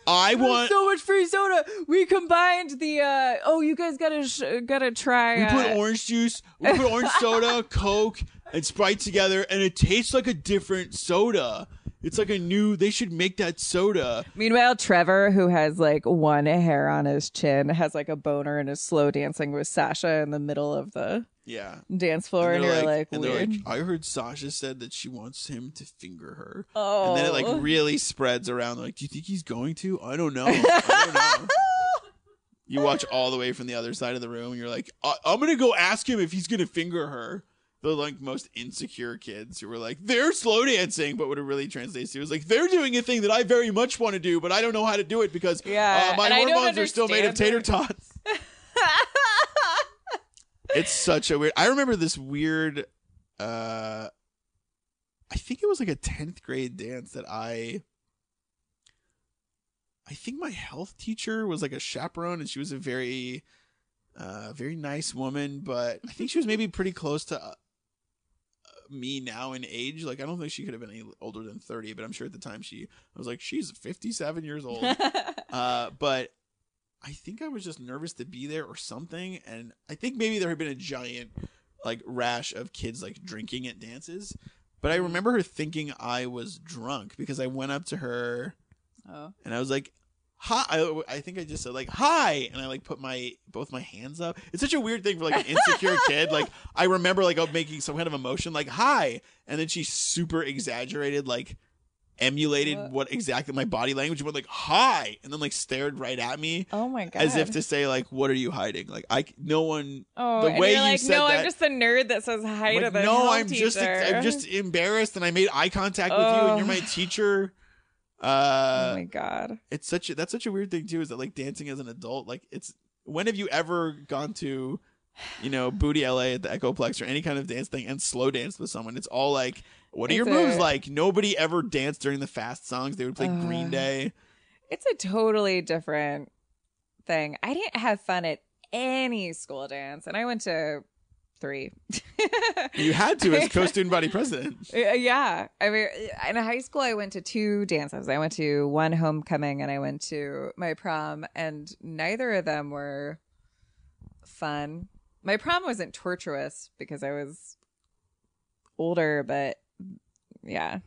I want. so much free soda. We combined the uh oh, you guys gotta sh- gotta try. We put uh, orange juice, we put orange soda, Coke, and Sprite together, and it tastes like a different soda. It's like a new. They should make that soda. Meanwhile, Trevor, who has like one hair on his chin, has like a boner and is slow dancing with Sasha in the middle of the Yeah. dance floor, and, they're you're like, and weird. like, I heard Sasha said that she wants him to finger her. oh, And then it like oh. really spreads around. Like, do you think he's going to? I don't know. I don't know. you watch all the way from the other side of the room. And you're like, I- I'm gonna go ask him if he's gonna finger her. The like most insecure kids who were like, they're slow dancing, but what it really translates to is like they're doing a thing that I very much want to do, but I don't know how to do it because Yeah, uh, my hormones are still made of tater tots. it's such a weird. I remember this weird. uh I think it was like a tenth grade dance that I. I think my health teacher was like a chaperone, and she was a very, uh, very nice woman. But I think she was maybe pretty close to uh, me now in age. Like I don't think she could have been any older than thirty, but I'm sure at the time she. I was like, she's 57 years old. uh, but I think I was just nervous to be there or something, and I think maybe there had been a giant like rash of kids like drinking at dances. But I remember her thinking I was drunk because I went up to her oh. and I was like, "Hi!" I, I think I just said like "Hi," and I like put my both my hands up. It's such a weird thing for like an insecure kid. Like I remember like making some kind of emotion like "Hi," and then she super exaggerated like emulated What? what, exactly my body language went like "Hi," and then like stared right at me oh my god, as if to say like "What are you hiding?" Like I no one. oh, the and way you're like, said no, that- I'm just the nerd that says hi I'm to like, the no, I'm just. I'm just embarrassed, and I made eye contact with you, and you're my teacher. Uh, oh my god. it's such a, that's such a weird thing too is that like dancing as an adult like it's when have you ever gone to you know booty la at the echoplex or any kind of dance thing and slow dance with someone? It's all like what are your It's moves like? Nobody ever danced during the fast songs. They would play green Uh, day. It's a totally different thing. I didn't have fun at any school dance, and I went to three. you had to as co-student body president Uh, yeah. I mean, in high school, I went to two dances. I went to one homecoming and I went to my prom, and neither of them were fun. My prom wasn't tortuous because I was older, but yeah.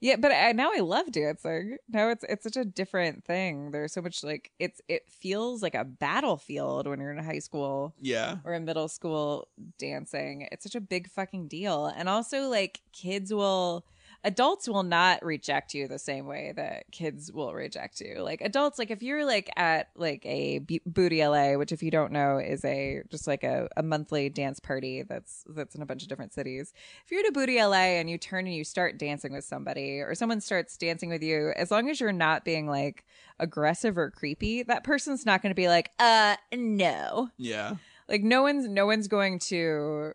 Yeah, but I, now I love dancing. Now it's it's such a different thing. There's so much like it's it feels like a battlefield when you're in high school Yeah. or in middle school dancing. It's such a big fucking deal. And also like kids will adults will not reject you the same way that kids will reject you. Like adults like if you're like at like a B- booty LA, which if you don't know is a just like a, a monthly dance party that's that's in a bunch of different cities. If you're at a booty LA and you turn and you start dancing with somebody or someone starts dancing with you, as long as you're not being like aggressive or creepy, that person's not going to be like, "Uh, no." Yeah. like no one's no one's going to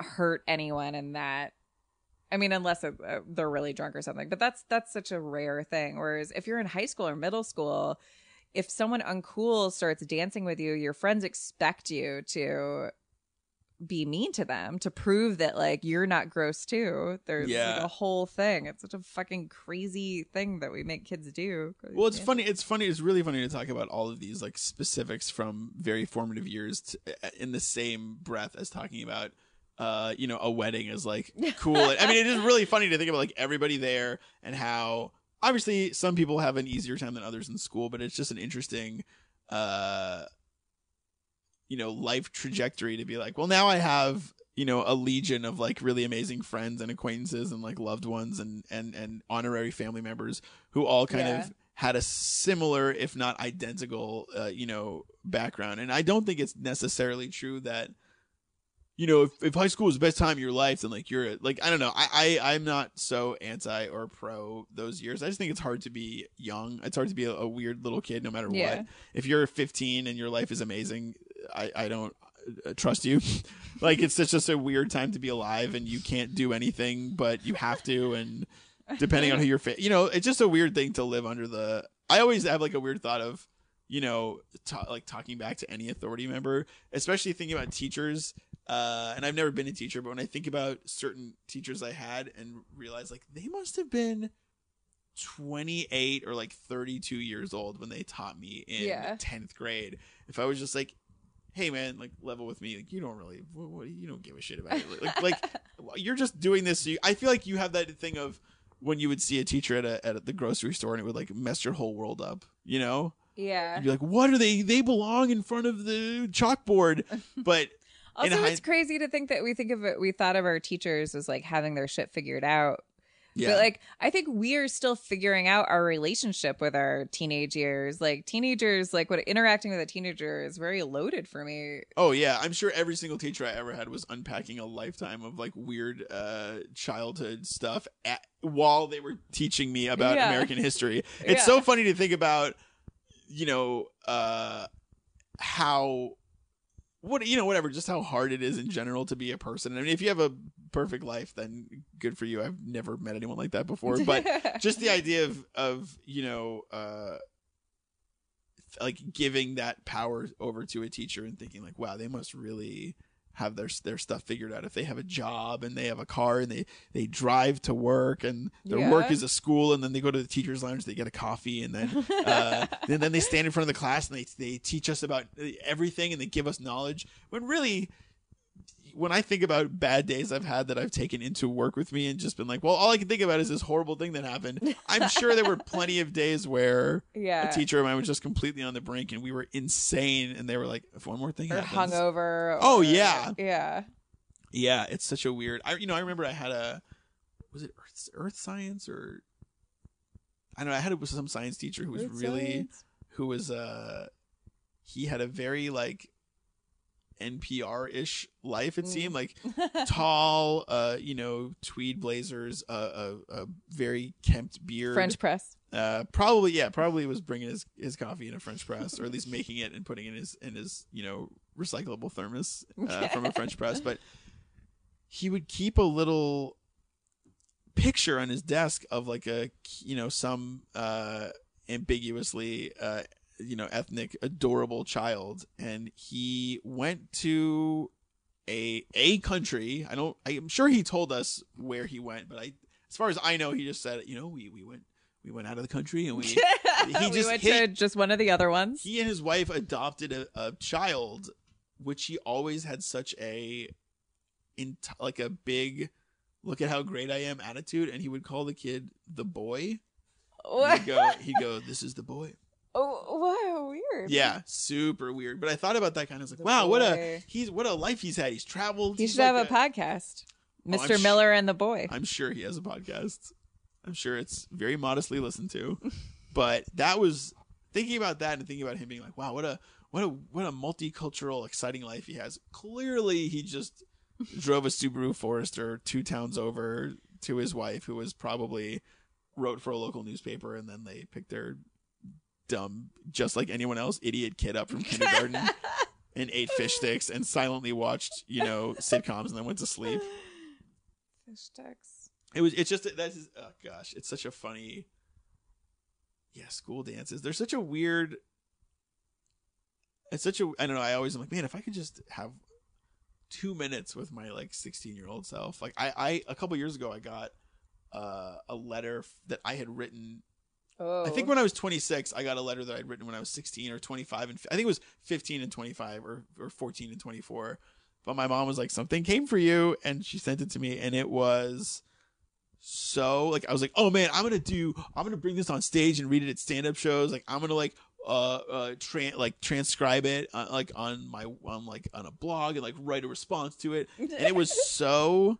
hurt anyone in that i mean unless it, uh, they're really drunk or something but that's that's such a rare thing whereas if you're in high school or middle school if someone uncool starts dancing with you your friends expect you to be mean to them to prove that like you're not gross too there's Yeah. like a whole thing it's such a fucking crazy thing that we make kids do Well, it's funny. It's funny. It's really funny to talk about all of these like specifics from very formative years to, in the same breath as talking about, uh, you know, a wedding is like cool. I mean, it is really funny to think about like everybody there and how obviously some people have an easier time than others in school, but it's just an interesting, uh, you know, life trajectory to be like, well, now I have you know a legion of like really amazing friends and acquaintances and like loved ones and and and honorary family members who all kind Yeah. of had a similar if not identical uh, you know background and i don't think it's necessarily true that you know if, if high school was the best time of your life then like you're like i don't know. I, I i'm not so anti or pro those years. I just think it's hard to be young. It's hard to be a, a weird little kid no matter Yeah. what if you're 15 and your life is amazing i i don't uh, trust you. Like it's such just a weird time to be alive and you can't do anything but you have to and depending on who you're fa- you know it's just a weird thing to live under the i always have like a weird thought of you know ta- like talking back to any authority member especially thinking about teachers uh and i've never been a teacher but when i think about certain teachers i had and realize like they must have been 28 or like 32 years old when they taught me in Yeah. 10th grade. If i was just like hey man like level with me like you don't really what, what, you don't give a shit about it. Like, like you're just doing this so you, i feel like you have that thing of when you would see a teacher at a, at the grocery store and it would like mess your whole world up you know? Yeah. You'd be like what are they? They belong in front of the chalkboard. But Also, it's crazy to think that we think of it. We thought of our teachers as like having their shit figured out. yeah But like, I think we are still figuring out our relationship with our teenage years. Like teenagers, like what interacting with a teenager is very loaded for me. Oh yeah, I'm sure every single teacher I ever had was unpacking a lifetime of like weird uh childhood stuff at, while they were teaching me about Yeah. American history. It's Yeah. so funny to think about you know uh how what you know whatever just how hard it is in general to be a person. I mean if you have a perfect life then good for you. I've never met anyone like that before, but just the idea of of you know uh like giving that power over to a teacher and thinking like wow they must really have their their stuff figured out if they have a job and they have a car and they they drive to work and their Yeah. work is a school and then they go to the teachers lounge they get a coffee and then uh and then they stand in front of the class and they they teach us about everything and they give us knowledge when really when I think about bad days I've had that I've taken into work with me and just been like, well, all I can think about is this horrible thing that happened. I'm sure there were plenty of days where Yeah. a teacher of mine was just completely on the brink and we were insane and they were like, if one more thing or happens. hungover. Oh, or- yeah. yeah. Yeah, it's such a weird. I you know I remember I had a was it Earth, Earth Science or I don't know I had it with some science teacher who was Earth really science. who was uh he had a very like NPR ish life it Mm. seemed like tall uh you know tweed blazers uh, a a very kempt beard French press. uh, probably yeah, probably was bringing his, his coffee in a French press, or at least making it and putting it in his in his you know recyclable thermos uh, from a French press. But he would keep a little picture on his desk of like a you know some uh, ambiguously uh, you know ethnic adorable child, and he went to a a country. I don't. I'm sure he told us where he went, but I. As far as I know, he just said, you know, we, we went we went out of the country and we he we just went hit- to just one of the other ones. he and his wife adopted a, a child which he always had such a in like a big look at how great I am attitude, and he would call the kid the boy. What? He'd go, he'd go, this is the boy. Oh, wow, weird. Yeah, super weird. But I thought about that kind of like, The wow, what a he's what a life he's had. He's traveled. He should have like a podcast. Oh, Mr. sh- Miller and the Boy. I'm sure he has a podcast. I'm sure it's very modestly listened to. But that was thinking about that and thinking about him being like, wow, what a what a what a multicultural, exciting life he has. Clearly, he just drove a Subaru Forester two towns over to his wife, who was probably wrote for a local newspaper, and then they picked their dumb, just like anyone else, idiot kid up from kindergarten and ate fish sticks and silently watched, you know, sitcoms and then went to sleep. Fish sticks. It was. It's just that's. Just, oh gosh, it's such a funny. Yeah, school dances. They're such a weird. It's such a. I don't know. I always am like, man, if I could just have two minutes with my like sixteen year old self. Like I, I a couple years ago, I got uh, a letter f- that I had written. Oh. I think when I was 26, I got a letter that I'd written when I was 16 or 25, and I think it was 15 and 25 or or 14 and 24. But my mom was like, something came for you, and she sent it to me, and it was so like I was like, oh man, I'm gonna do, I'm gonna bring this on stage and read it at stand up shows. Like I'm gonna like uh uh tran like transcribe it uh, like on my on like on a blog and like write a response to it. And it was so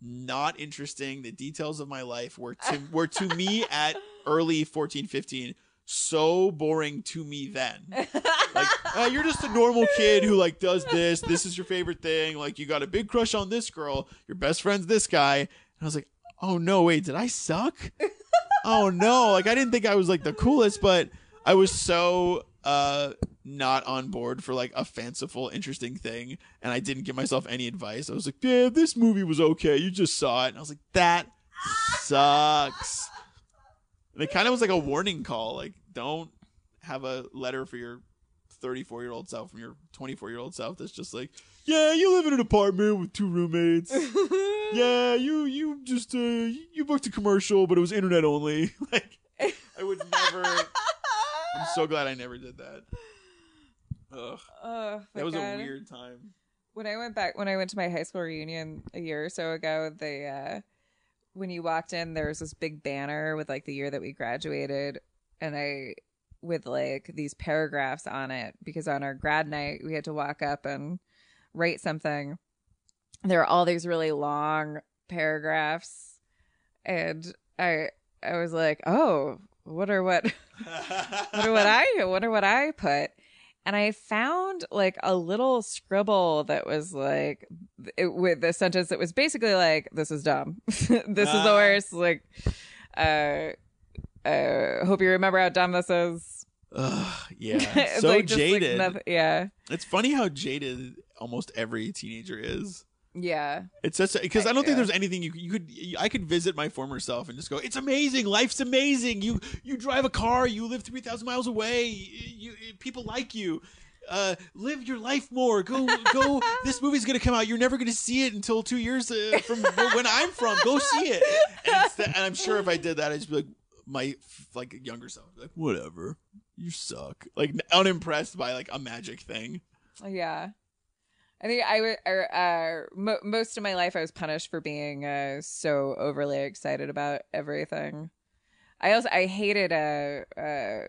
not interesting. The details of my life were to were to me at early 14, 15 so boring to me then. Like uh, you're just a normal kid who like does this. This is your favorite thing. Like you got a big crush on this girl. Your best friend's this guy. And I was like, oh no, wait, did I suck? oh no, like I didn't think I was like the coolest, but I was so uh not on board for like a fanciful, interesting thing, and I didn't give myself any advice. I was like, yeah, this movie was okay. You just saw it, and I was like, that sucks. And it kind of was like a warning call, like don't have a letter for your 34 year old self from your 24 year old self that's just like, yeah, you live in an apartment with two roommates. yeah, you you just uh you booked a commercial, but it was internet only. like I would never. I'm so glad I never did that. Ugh, Oh, that was God. a weird time. when I went back when I went to my high school reunion a year or so ago, they uh when you walked in there was this big banner with like the year that we graduated and I with like these paragraphs on it because on our grad night we had to walk up and write something. There are all these really long paragraphs and I I was like, "Oh, what are what wonder what I wonder what I put. And I found like a little scribble that was like it, with the sentence that was basically like, "This is dumb. this is the Ah. worst." Like, uh, uh, hope you remember how dumb this is. Ugh, yeah, so like, just, like, jaded. nothing- yeah, it's funny how jaded almost every teenager is. Yeah. It's just because I don't think there's anything you you could I could visit my former self and just go, it's amazing, life's amazing. You you drive a car, you live three thousand miles away, you, you people like you. Uh, live your life more. Go go. this movie's gonna come out. You're never gonna see it until two years uh, from when I'm from. Go see it. And, that- and I'm sure if I did that, I'd just be like my like younger self, like whatever. You suck. Like unimpressed by like a magic thing. Yeah. I think I would, uh, mo- most of my life I was punished for being uh, so overly excited about everything. I also, I hated uh, uh,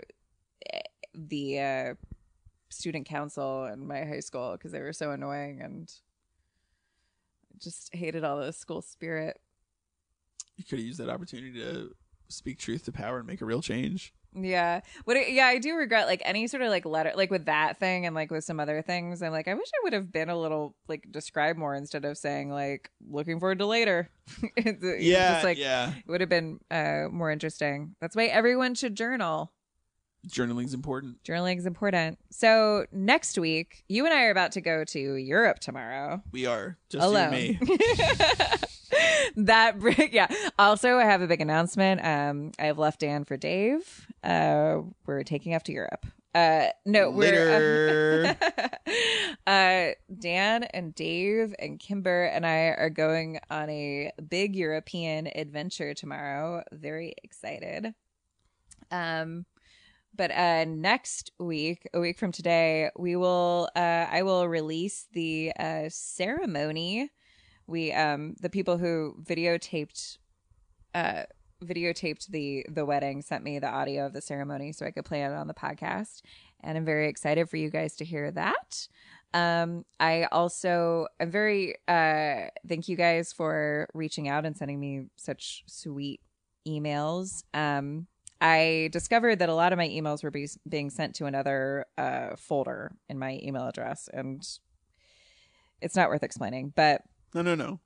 the uh, student council in my high school because they were so annoying and just hated all the school spirit. You could have used that opportunity to speak truth to power and make a real change. Yeah. What it, yeah, I do regret like any sort of like letter like with that thing and like with some other things. I'm like, I wish I would have been a little like describe more instead of saying like looking forward to later. It's, Yeah, just, like yeah. it would have been uh more interesting. That's why everyone should journal. Journaling's important. Journaling is important. So next week, you and I are about to go to Europe tomorrow. We are just Alone. you and me. that yeah. Also, I have a big announcement. Um, I have left Dan for Dave. Uh, we're taking off to Europe. Uh, no, we're Later. uh, Dan and Dave and Kimber and I are going on a big European adventure tomorrow. Very excited. Um, but uh, next week, a week from today, we will uh, I will release the uh, ceremony We um the people who videotaped uh videotaped the the wedding sent me the audio of the ceremony so I could play it on the podcast and I'm very excited for you guys to hear that. Um I also I'm very uh thank you guys for reaching out and sending me such sweet emails. Um I discovered that a lot of my emails were be- being sent to another uh folder in my email address and it's not worth explaining, but No, no, no.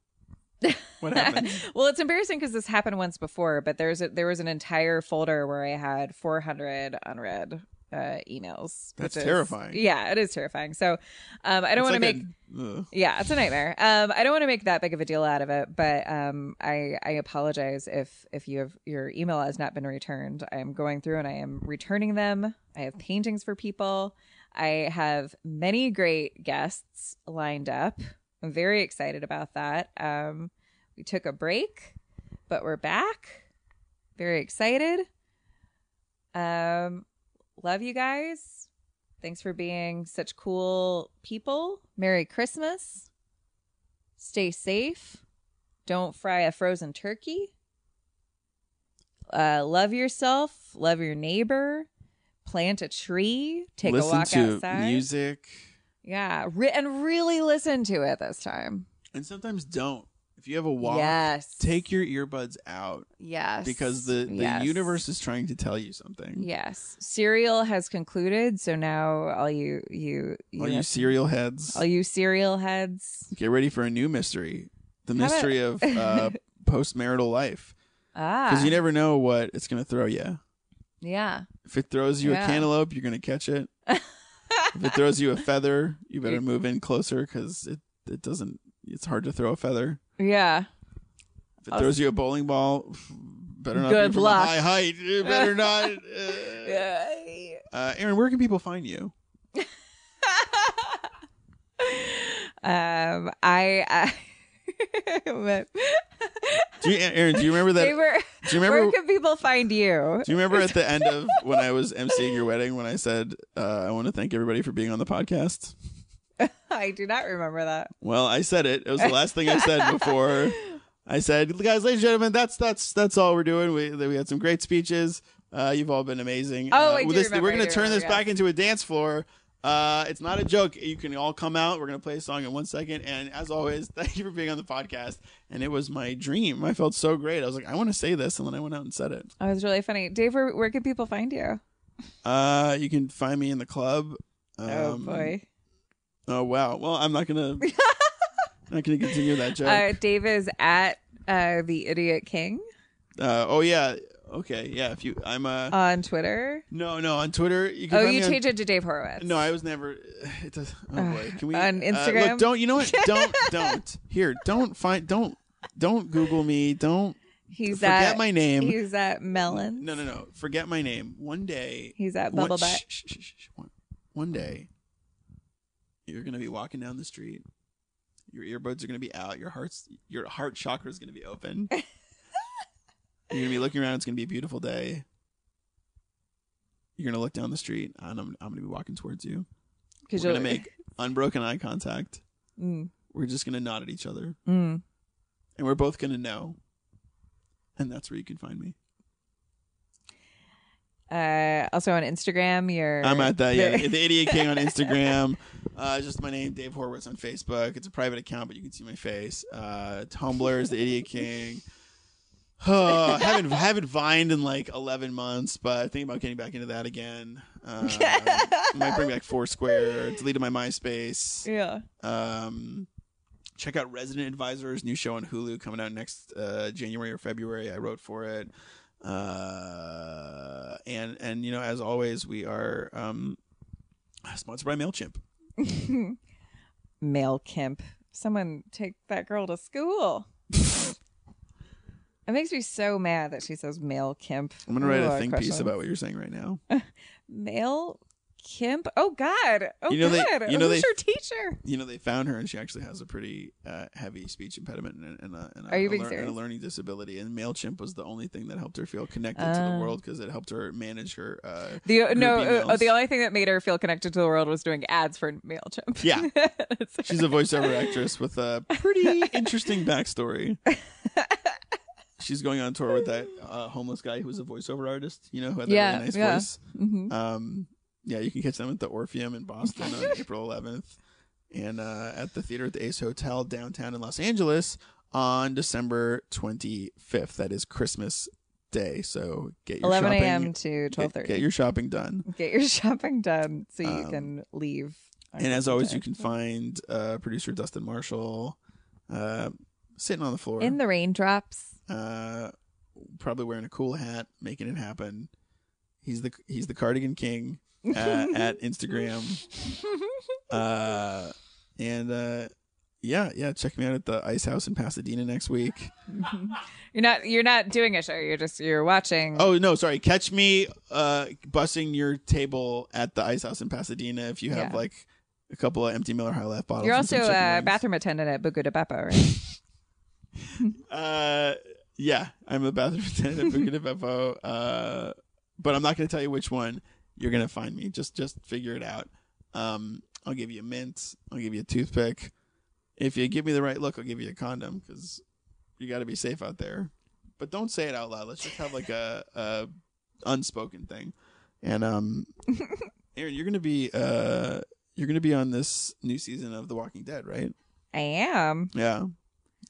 What happened? well, it's embarrassing because this happened once before, but there's a, there was an entire folder where I had 400 unread uh, emails. That's is- terrifying. Yeah, it is terrifying. So um, I don't want to like make. a- Yeah, it's a nightmare. Um, I don't want to make that big of a deal out of it, but um, I I apologize if if you have your email has not been returned. I am going through and I am returning them. I have paintings for people. I have many great guests lined up. I'm very excited about that. Um, we took a break, but we're back. Very excited. Um, love you guys. Thanks for being such cool people. Merry Christmas. Stay safe. Don't fry a frozen turkey. Uh, love yourself. Love your neighbor. Plant a tree. Take Listen a walk to outside. music, Yeah, re- and really listen to it this time. and sometimes don't. If you have a walk, Yes. take your earbuds out Yes. because the the Yes. universe is trying to tell you something. Yes, serial has concluded. So now all you you All you cereal heads, all you serial heads. get ready for a new mystery. The How about- mystery of uh, postmarital life. Ah, Because you never know what it's going to throw you. yeah. If it throws you Yeah. a cantaloupe, you're going to catch it. if it throws you a feather, you better move in closer because it, it doesn't, it's hard to throw a feather. Yeah. If it throws you a bowling ball, better not Good be from luck. a high height. You better not. Uh, uh, Erin, where can people find you? Um, I, I Do you, Erin? Do you remember that? they were. do you remember? Where can people find you? Do you remember at the end of when I was emceeing your wedding when I said uh, I want to thank everybody for being on the podcast? I do not remember that. Well, I said it. It was the last thing I said before. I said, guys, ladies and gentlemen, that's that's that's all we're doing. We we had some great speeches. Uh, you've all been amazing. Oh, uh, I do this, remember, We're going to turn remember, this back into a dance floor. Uh, it's not a joke. You can all come out. We're going to play a song in one second. And as always, thank you for being on the podcast. And it was my dream. I felt so great. I was like, I want to say this, and then I went out and said it. Oh, it was really funny. Dave, where, where can people find you? Uh, you can find me in the club. Um, oh boy. Oh wow. Well, I'm not gonna. not gonna continue that joke. Uh, Dave is at uh, the Idiot King Uh, oh yeah. Okay. Yeah. If you, I'm uh on Twitter. No, no. On Twitter, you can. Oh, you on- changed it to Dave Horowitz. No, I was never. It does. Oh boy. Can we On uh, Instagram? look, don't. You know what? Don't. Don't. Here. Don't find. Don't. Don't Google me. Don't. He's forget at my name. He's at Melon. No, no, no. Forget my name. One day. He's at one, Bubble Butt. shh, shh, shh, shh, one, one day, you're gonna be walking down the street. Your earbuds are gonna be out. Your heart's your heart chakra is gonna be open. you're gonna be looking around. It's gonna be a beautiful day. You're gonna look down the street, and I'm I'm gonna be walking towards you. We're 'Cause gonna make unbroken eye contact. Mm. We're just gonna nod at each other, Mm. and we're both gonna know. And that's where you can find me. Uh, also on Instagram, you're. I'm at that. Yeah, the Idiot King on Instagram. Uh, just my name, Dave Horwitz on Facebook. It's a private account, but you can see my face. Uh, Tumblr is the Idiot King. Uh, haven't haven't vined in like 11 months, but thinking about getting back into that again. Uh, might bring back Foursquare. Deleted my MySpace. Yeah. Um, check out Resident Advisors, new show on Hulu coming out next uh, January or February. I wrote for it. Uh, and and you know, as always, we are um, sponsored by Mailchimp. Male Kimp. Someone take that girl to school. it makes me so mad that she says male Kimp. I'm gonna write Ooh, a think piece about what you're saying right now. Male Kimp. Oh God. Oh You know they- God. you know Who's they- your teacher? you know they found her and she actually has a pretty uh, heavy speech impediment and, and, a, and, a, a lear- and a learning disability and mailchimp was the only thing that helped her feel connected to the Oh. world because it helped her manage her uh, The no, uh, the only thing that made her feel connected to the world was doing ads for Mailchimp. Yeah. she's a voiceover actress with a pretty interesting backstory she's going on tour with that uh, homeless guy who was a voiceover artist you know who had that Yeah, really nice yeah. voice Mhm. um, yeah you can catch them at the orpheum in boston on april 11th and uh, at the theater at the ace hotel downtown in los angeles on december 25th that is christmas day so get your 11 shopping a.m. to get- 12:30. get, your shopping done Get your shopping done so you Um, can leave. and as always Day. you can find uh, producer dustin marshall uh, sitting on the floor in the raindrops. uh, probably wearing a cool hat, making it happen. He's the he's the cardigan king uh, at Instagram. Uh, and uh, yeah, yeah, check me out at the Ice House in Pasadena next week. You're not you're not doing a show. You're just you're watching. Oh no, sorry. Catch me uh, bussing your table at the Ice House in Pasadena if you have Yeah. like a couple of empty Miller High Life bottles. You're and some also chicken a wings. bathroom attendant at Buca de Beppo, right? Uh, yeah, I'm a bathroom attendant at Buca de Beppo. Uh, but I'm not going to tell you which one. You're going to find me. Just just figure it out. Um, I'll give you a mint. I'll give you a toothpick. If you give me the right look, I'll give you a condom because you got to be safe out there. But don't say it out loud. Let's just have like a, a unspoken thing. And um, Erin, you're to be uh, you're going to be on this new season of The Walking Dead, right? I am. Yeah.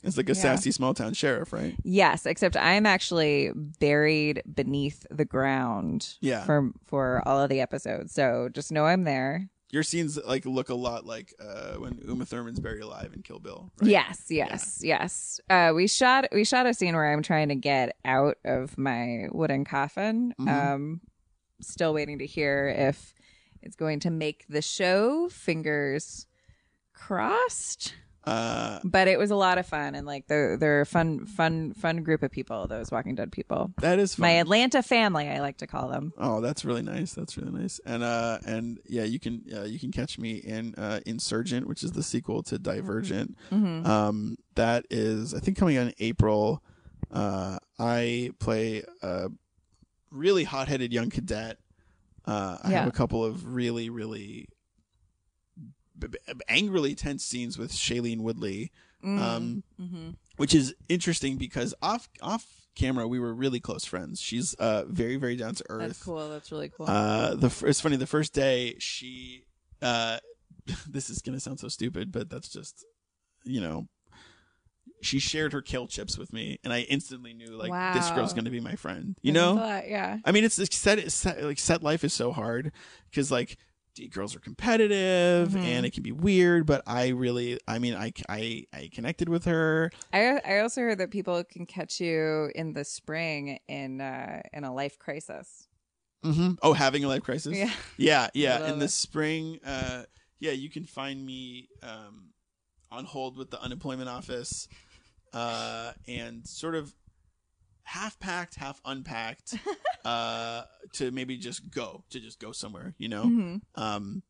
It's like a Yeah. sassy small town sheriff, right? Yes, except I am actually buried beneath the ground. Yeah. For for all of the episodes, so just know I'm there. Your scenes like look a lot like uh, when Uma Thurman's buried alive in Kill Bill. right? Yes, yes, yes. Uh, we shot we shot a scene where I'm trying to get out of my wooden coffin. Mhm. Um, still waiting to hear if it's going to make the show. Fingers crossed. Uh, But it was a lot of fun, and like they're they're a fun, fun, fun group of people. Those Walking Dead people. that is fun. My Atlanta family, I like to call them. Oh, that's really nice. That's really nice. And uh, and yeah, you can uh, you can catch me in uh, Insurgent, which is the sequel to Divergent. Mhm. Um, that is I think coming out in April. Uh, I play a really hot-headed young cadet. Uh, I Yeah. have a couple of really really b- angrily tense scenes with Shailene Woodley. Um, mm-hmm. which is interesting because off off camera we were really close friends. She's uh very very down to earth. That's cool. That's really cool. Uh, the f- it's funny. The first day she, uh, this is gonna sound so stupid, but that's just, you know, she shared her kill chips with me, and I instantly knew like this girl's gonna be my friend. You That's know, lot, yeah. I mean, it's, it's set, it's set like set life is so hard because like. D girls are competitive Mhm. and it can be weird, but I really, I mean, I, I, I connected with her. I I also heard that people can catch you in the spring in uh, in a life crisis. Mm-hmm. Oh, having a life crisis. Yeah. yeah, yeah. In the it. spring, uh, yeah, you can find me um, on hold with the unemployment office, uh, and sort of half packed, half unpacked, uh, to maybe just go to just go somewhere, you know, Mhm. um,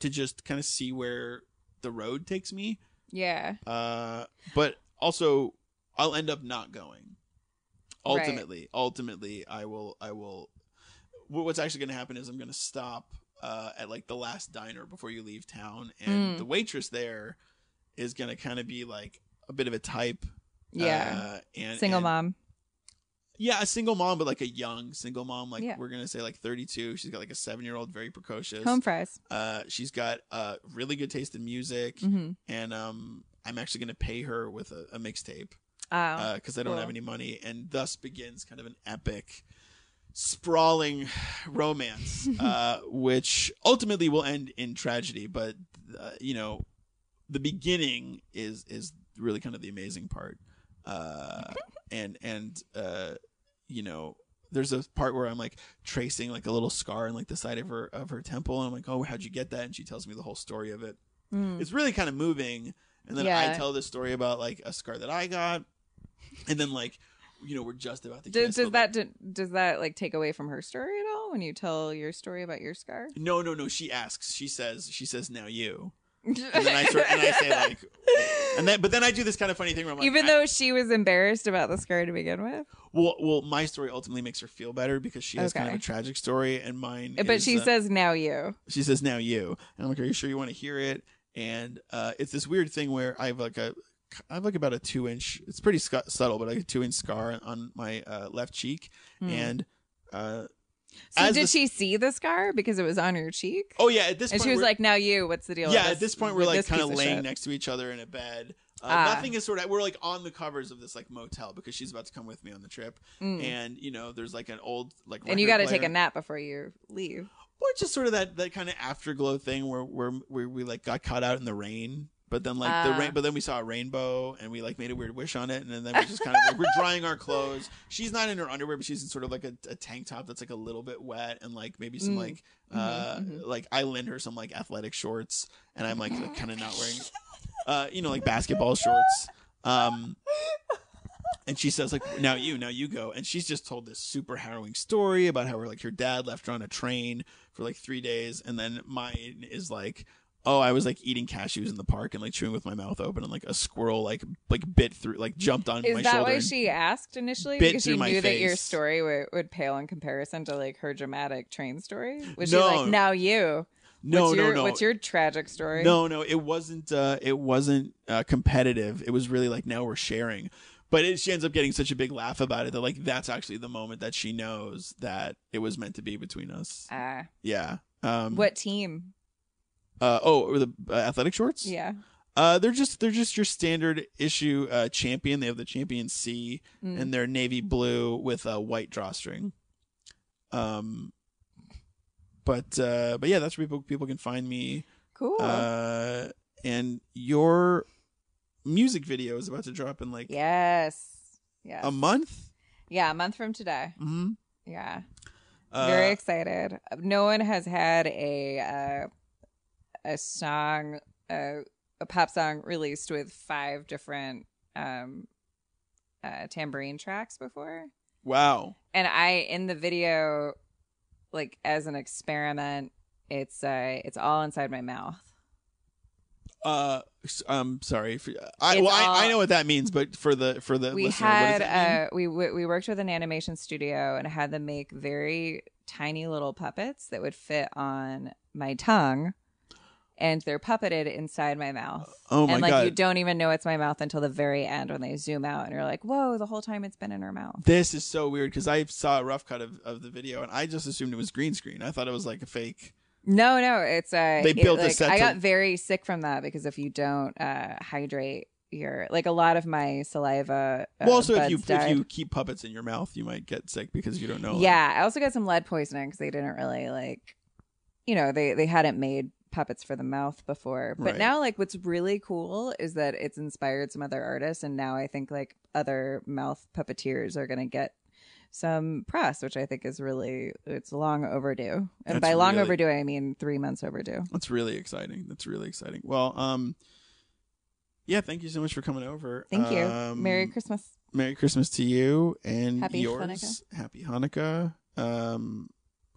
to just kind of see where the road takes me. Yeah. Uh, but also, I'll end up not going. Right. Ultimately, ultimately, I will. I will. What's actually going to happen is I'm going to stop uh, at like the last diner before you leave town, and Mm. the waitress there is going to kind of be like a bit of a type. Yeah. uh, and Single and- mom. Yeah, a single mom, but like a young single mom. Like Yeah. we're gonna say like 32. She's got like a seven year old, very precocious. Home fries. Uh, she's got uh really good taste in music, Mhm. and um, I'm actually gonna pay her with a, a mixtape Oh, because I don't cool. have any money, and thus begins kind of an epic, sprawling romance, uh, which ultimately will end in tragedy. But uh, you know, the beginning is is really kind of the amazing part, uh, and and uh, you know. There's a part where I'm like tracing like a little scar in like the side of her of her temple, and I'm like, "Oh, how'd you get that?" And she tells me the whole story of it. Mm. It's really kind of moving, and then Yeah. I tell this story about like a scar that I got, and then like you know we're just about to. Does, does that does that like take away from her story at all when you tell your story about your scar? No, no, no. She asks. She says. She says now you. And then I sort and I say like, and then but then I do this kind of funny thing where I'm like, Even I- though she was embarrassed about the scar to begin with, well, well, my story ultimately makes her feel better because she has kind of Okay. a tragic story, and mine. but is, she uh, says now you. she says now you and i'm like are you sure you want to hear it and uh it's this weird thing where i have like a i have like about a two inch it's pretty scu- subtle but like a two inch scar on my uh, left cheek and uh So as did the- she see the scar because it was on her cheek? oh yeah at this and point she was like, "Now you, what's the deal?" yeah with at this point we're like kind of laying shit?" next to each other in a bed uh, Ah. nothing is sort of we're like on the covers of this like motel because she's about to come with me on the trip and you know there's like an old like Mm. and you got got to take a nap before you leave. or just sort of that that kind of afterglow thing where where where we like got caught out in the rain but then like the Ah. rain but then we saw a rainbow and we like made a weird wish on it. And then we just kind of like we're drying our clothes. She's not in her underwear but she's in sort of like a, a tank top that's like a little bit wet and like maybe some like uh like i lend her some like athletic shorts and i'm like, kind of not wearing uh you know like basketball shorts. Um and she says like now you now you go. And she's just told this super harrowing story about how her like her dad left her on a train for like three days. And then mine is like oh i was like eating cashews in the park and like chewing with my mouth open and like a squirrel like like bit through like jumped on Is my that shoulder why and- she asked initially? bit Because she through my knew that your face. story would, would pale in comparison to like her dramatic train story. Was No. she like, "Now you"? No, what's no, your, no. What's your tragic story? No, no, it wasn't. Uh, it wasn't uh, competitive. It was really like now we're sharing. But it, she ends up getting such a big laugh about it that like that's actually the moment that she knows that it was meant to be between us. Ah, Yeah. Um, what team? Uh, oh, the uh, athletic shorts. Yeah. Uh, they're just they're just your standard issue uh, champion. They have the champion C, Mm. and they're navy blue with a white drawstring. Um, but uh, but yeah, that's where people people can find me. Cool. Uh, and your music video is about to drop in like yes. Yes. a month. Yeah, a month from today. Mm-hmm. Yeah. Uh, Very excited. No one has had a uh, a song, uh, a pop song released with five different um, uh, tambourine tracks before. wow. And I in the video, like as an experiment, it's uh, it's all inside my mouth. Uh, I'm sorry. For, I It's well, I, I know what that means, but for the for the we listener, had uh we we worked with an animation studio and had them make very tiny little puppets that would fit on my tongue and they're puppeted inside my mouth Oh my and like God. you don't even know it's my mouth until the very end when they zoom out and you're like whoa the whole time it's been in her mouth This is so weird because I saw a rough cut of, of the video and I just assumed it was green screen. I thought it was like a fake. no no it's uh They it- built a set i to- got very sick from that because if you don't uh hydrate your like a lot of my saliva uh, well, also if you buds if you keep puppets in your mouth, you might get sick because you don't know. Yeah, I also got some lead poisoning because they didn't really like, you know, they they hadn't made puppets for the mouth before. But Right. now, like, what's really cool is that it's inspired some other artists, and now I think like other mouth puppeteers are gonna get some press, which I think is really it's long overdue. And That's by long really- overdue, I mean three months overdue. That's really exciting. That's really exciting. Well, um, yeah, thank you so much for coming over. Thank you. Um, Merry Christmas. Merry Christmas to you and Happy yours. Hanukkah. Happy Hanukkah. Um,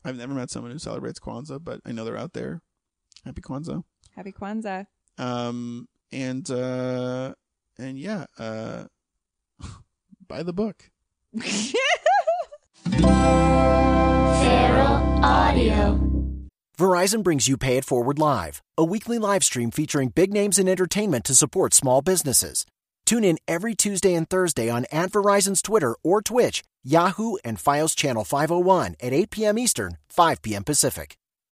I've never met someone who celebrates Kwanzaa, but I know they're out there. Happy Kwanzaa. Happy Kwanzaa. Um, and uh, and yeah, uh, buy the book. Feral Audio. Verizon brings you Pay It Forward Live, a weekly live stream featuring big names in entertainment to support small businesses. Tune in every Tuesday and Thursday on at Verizon's Twitter or Twitch, Yahoo, and Fios Channel 501 at 8 p.m. Eastern, 5 p.m. Pacific.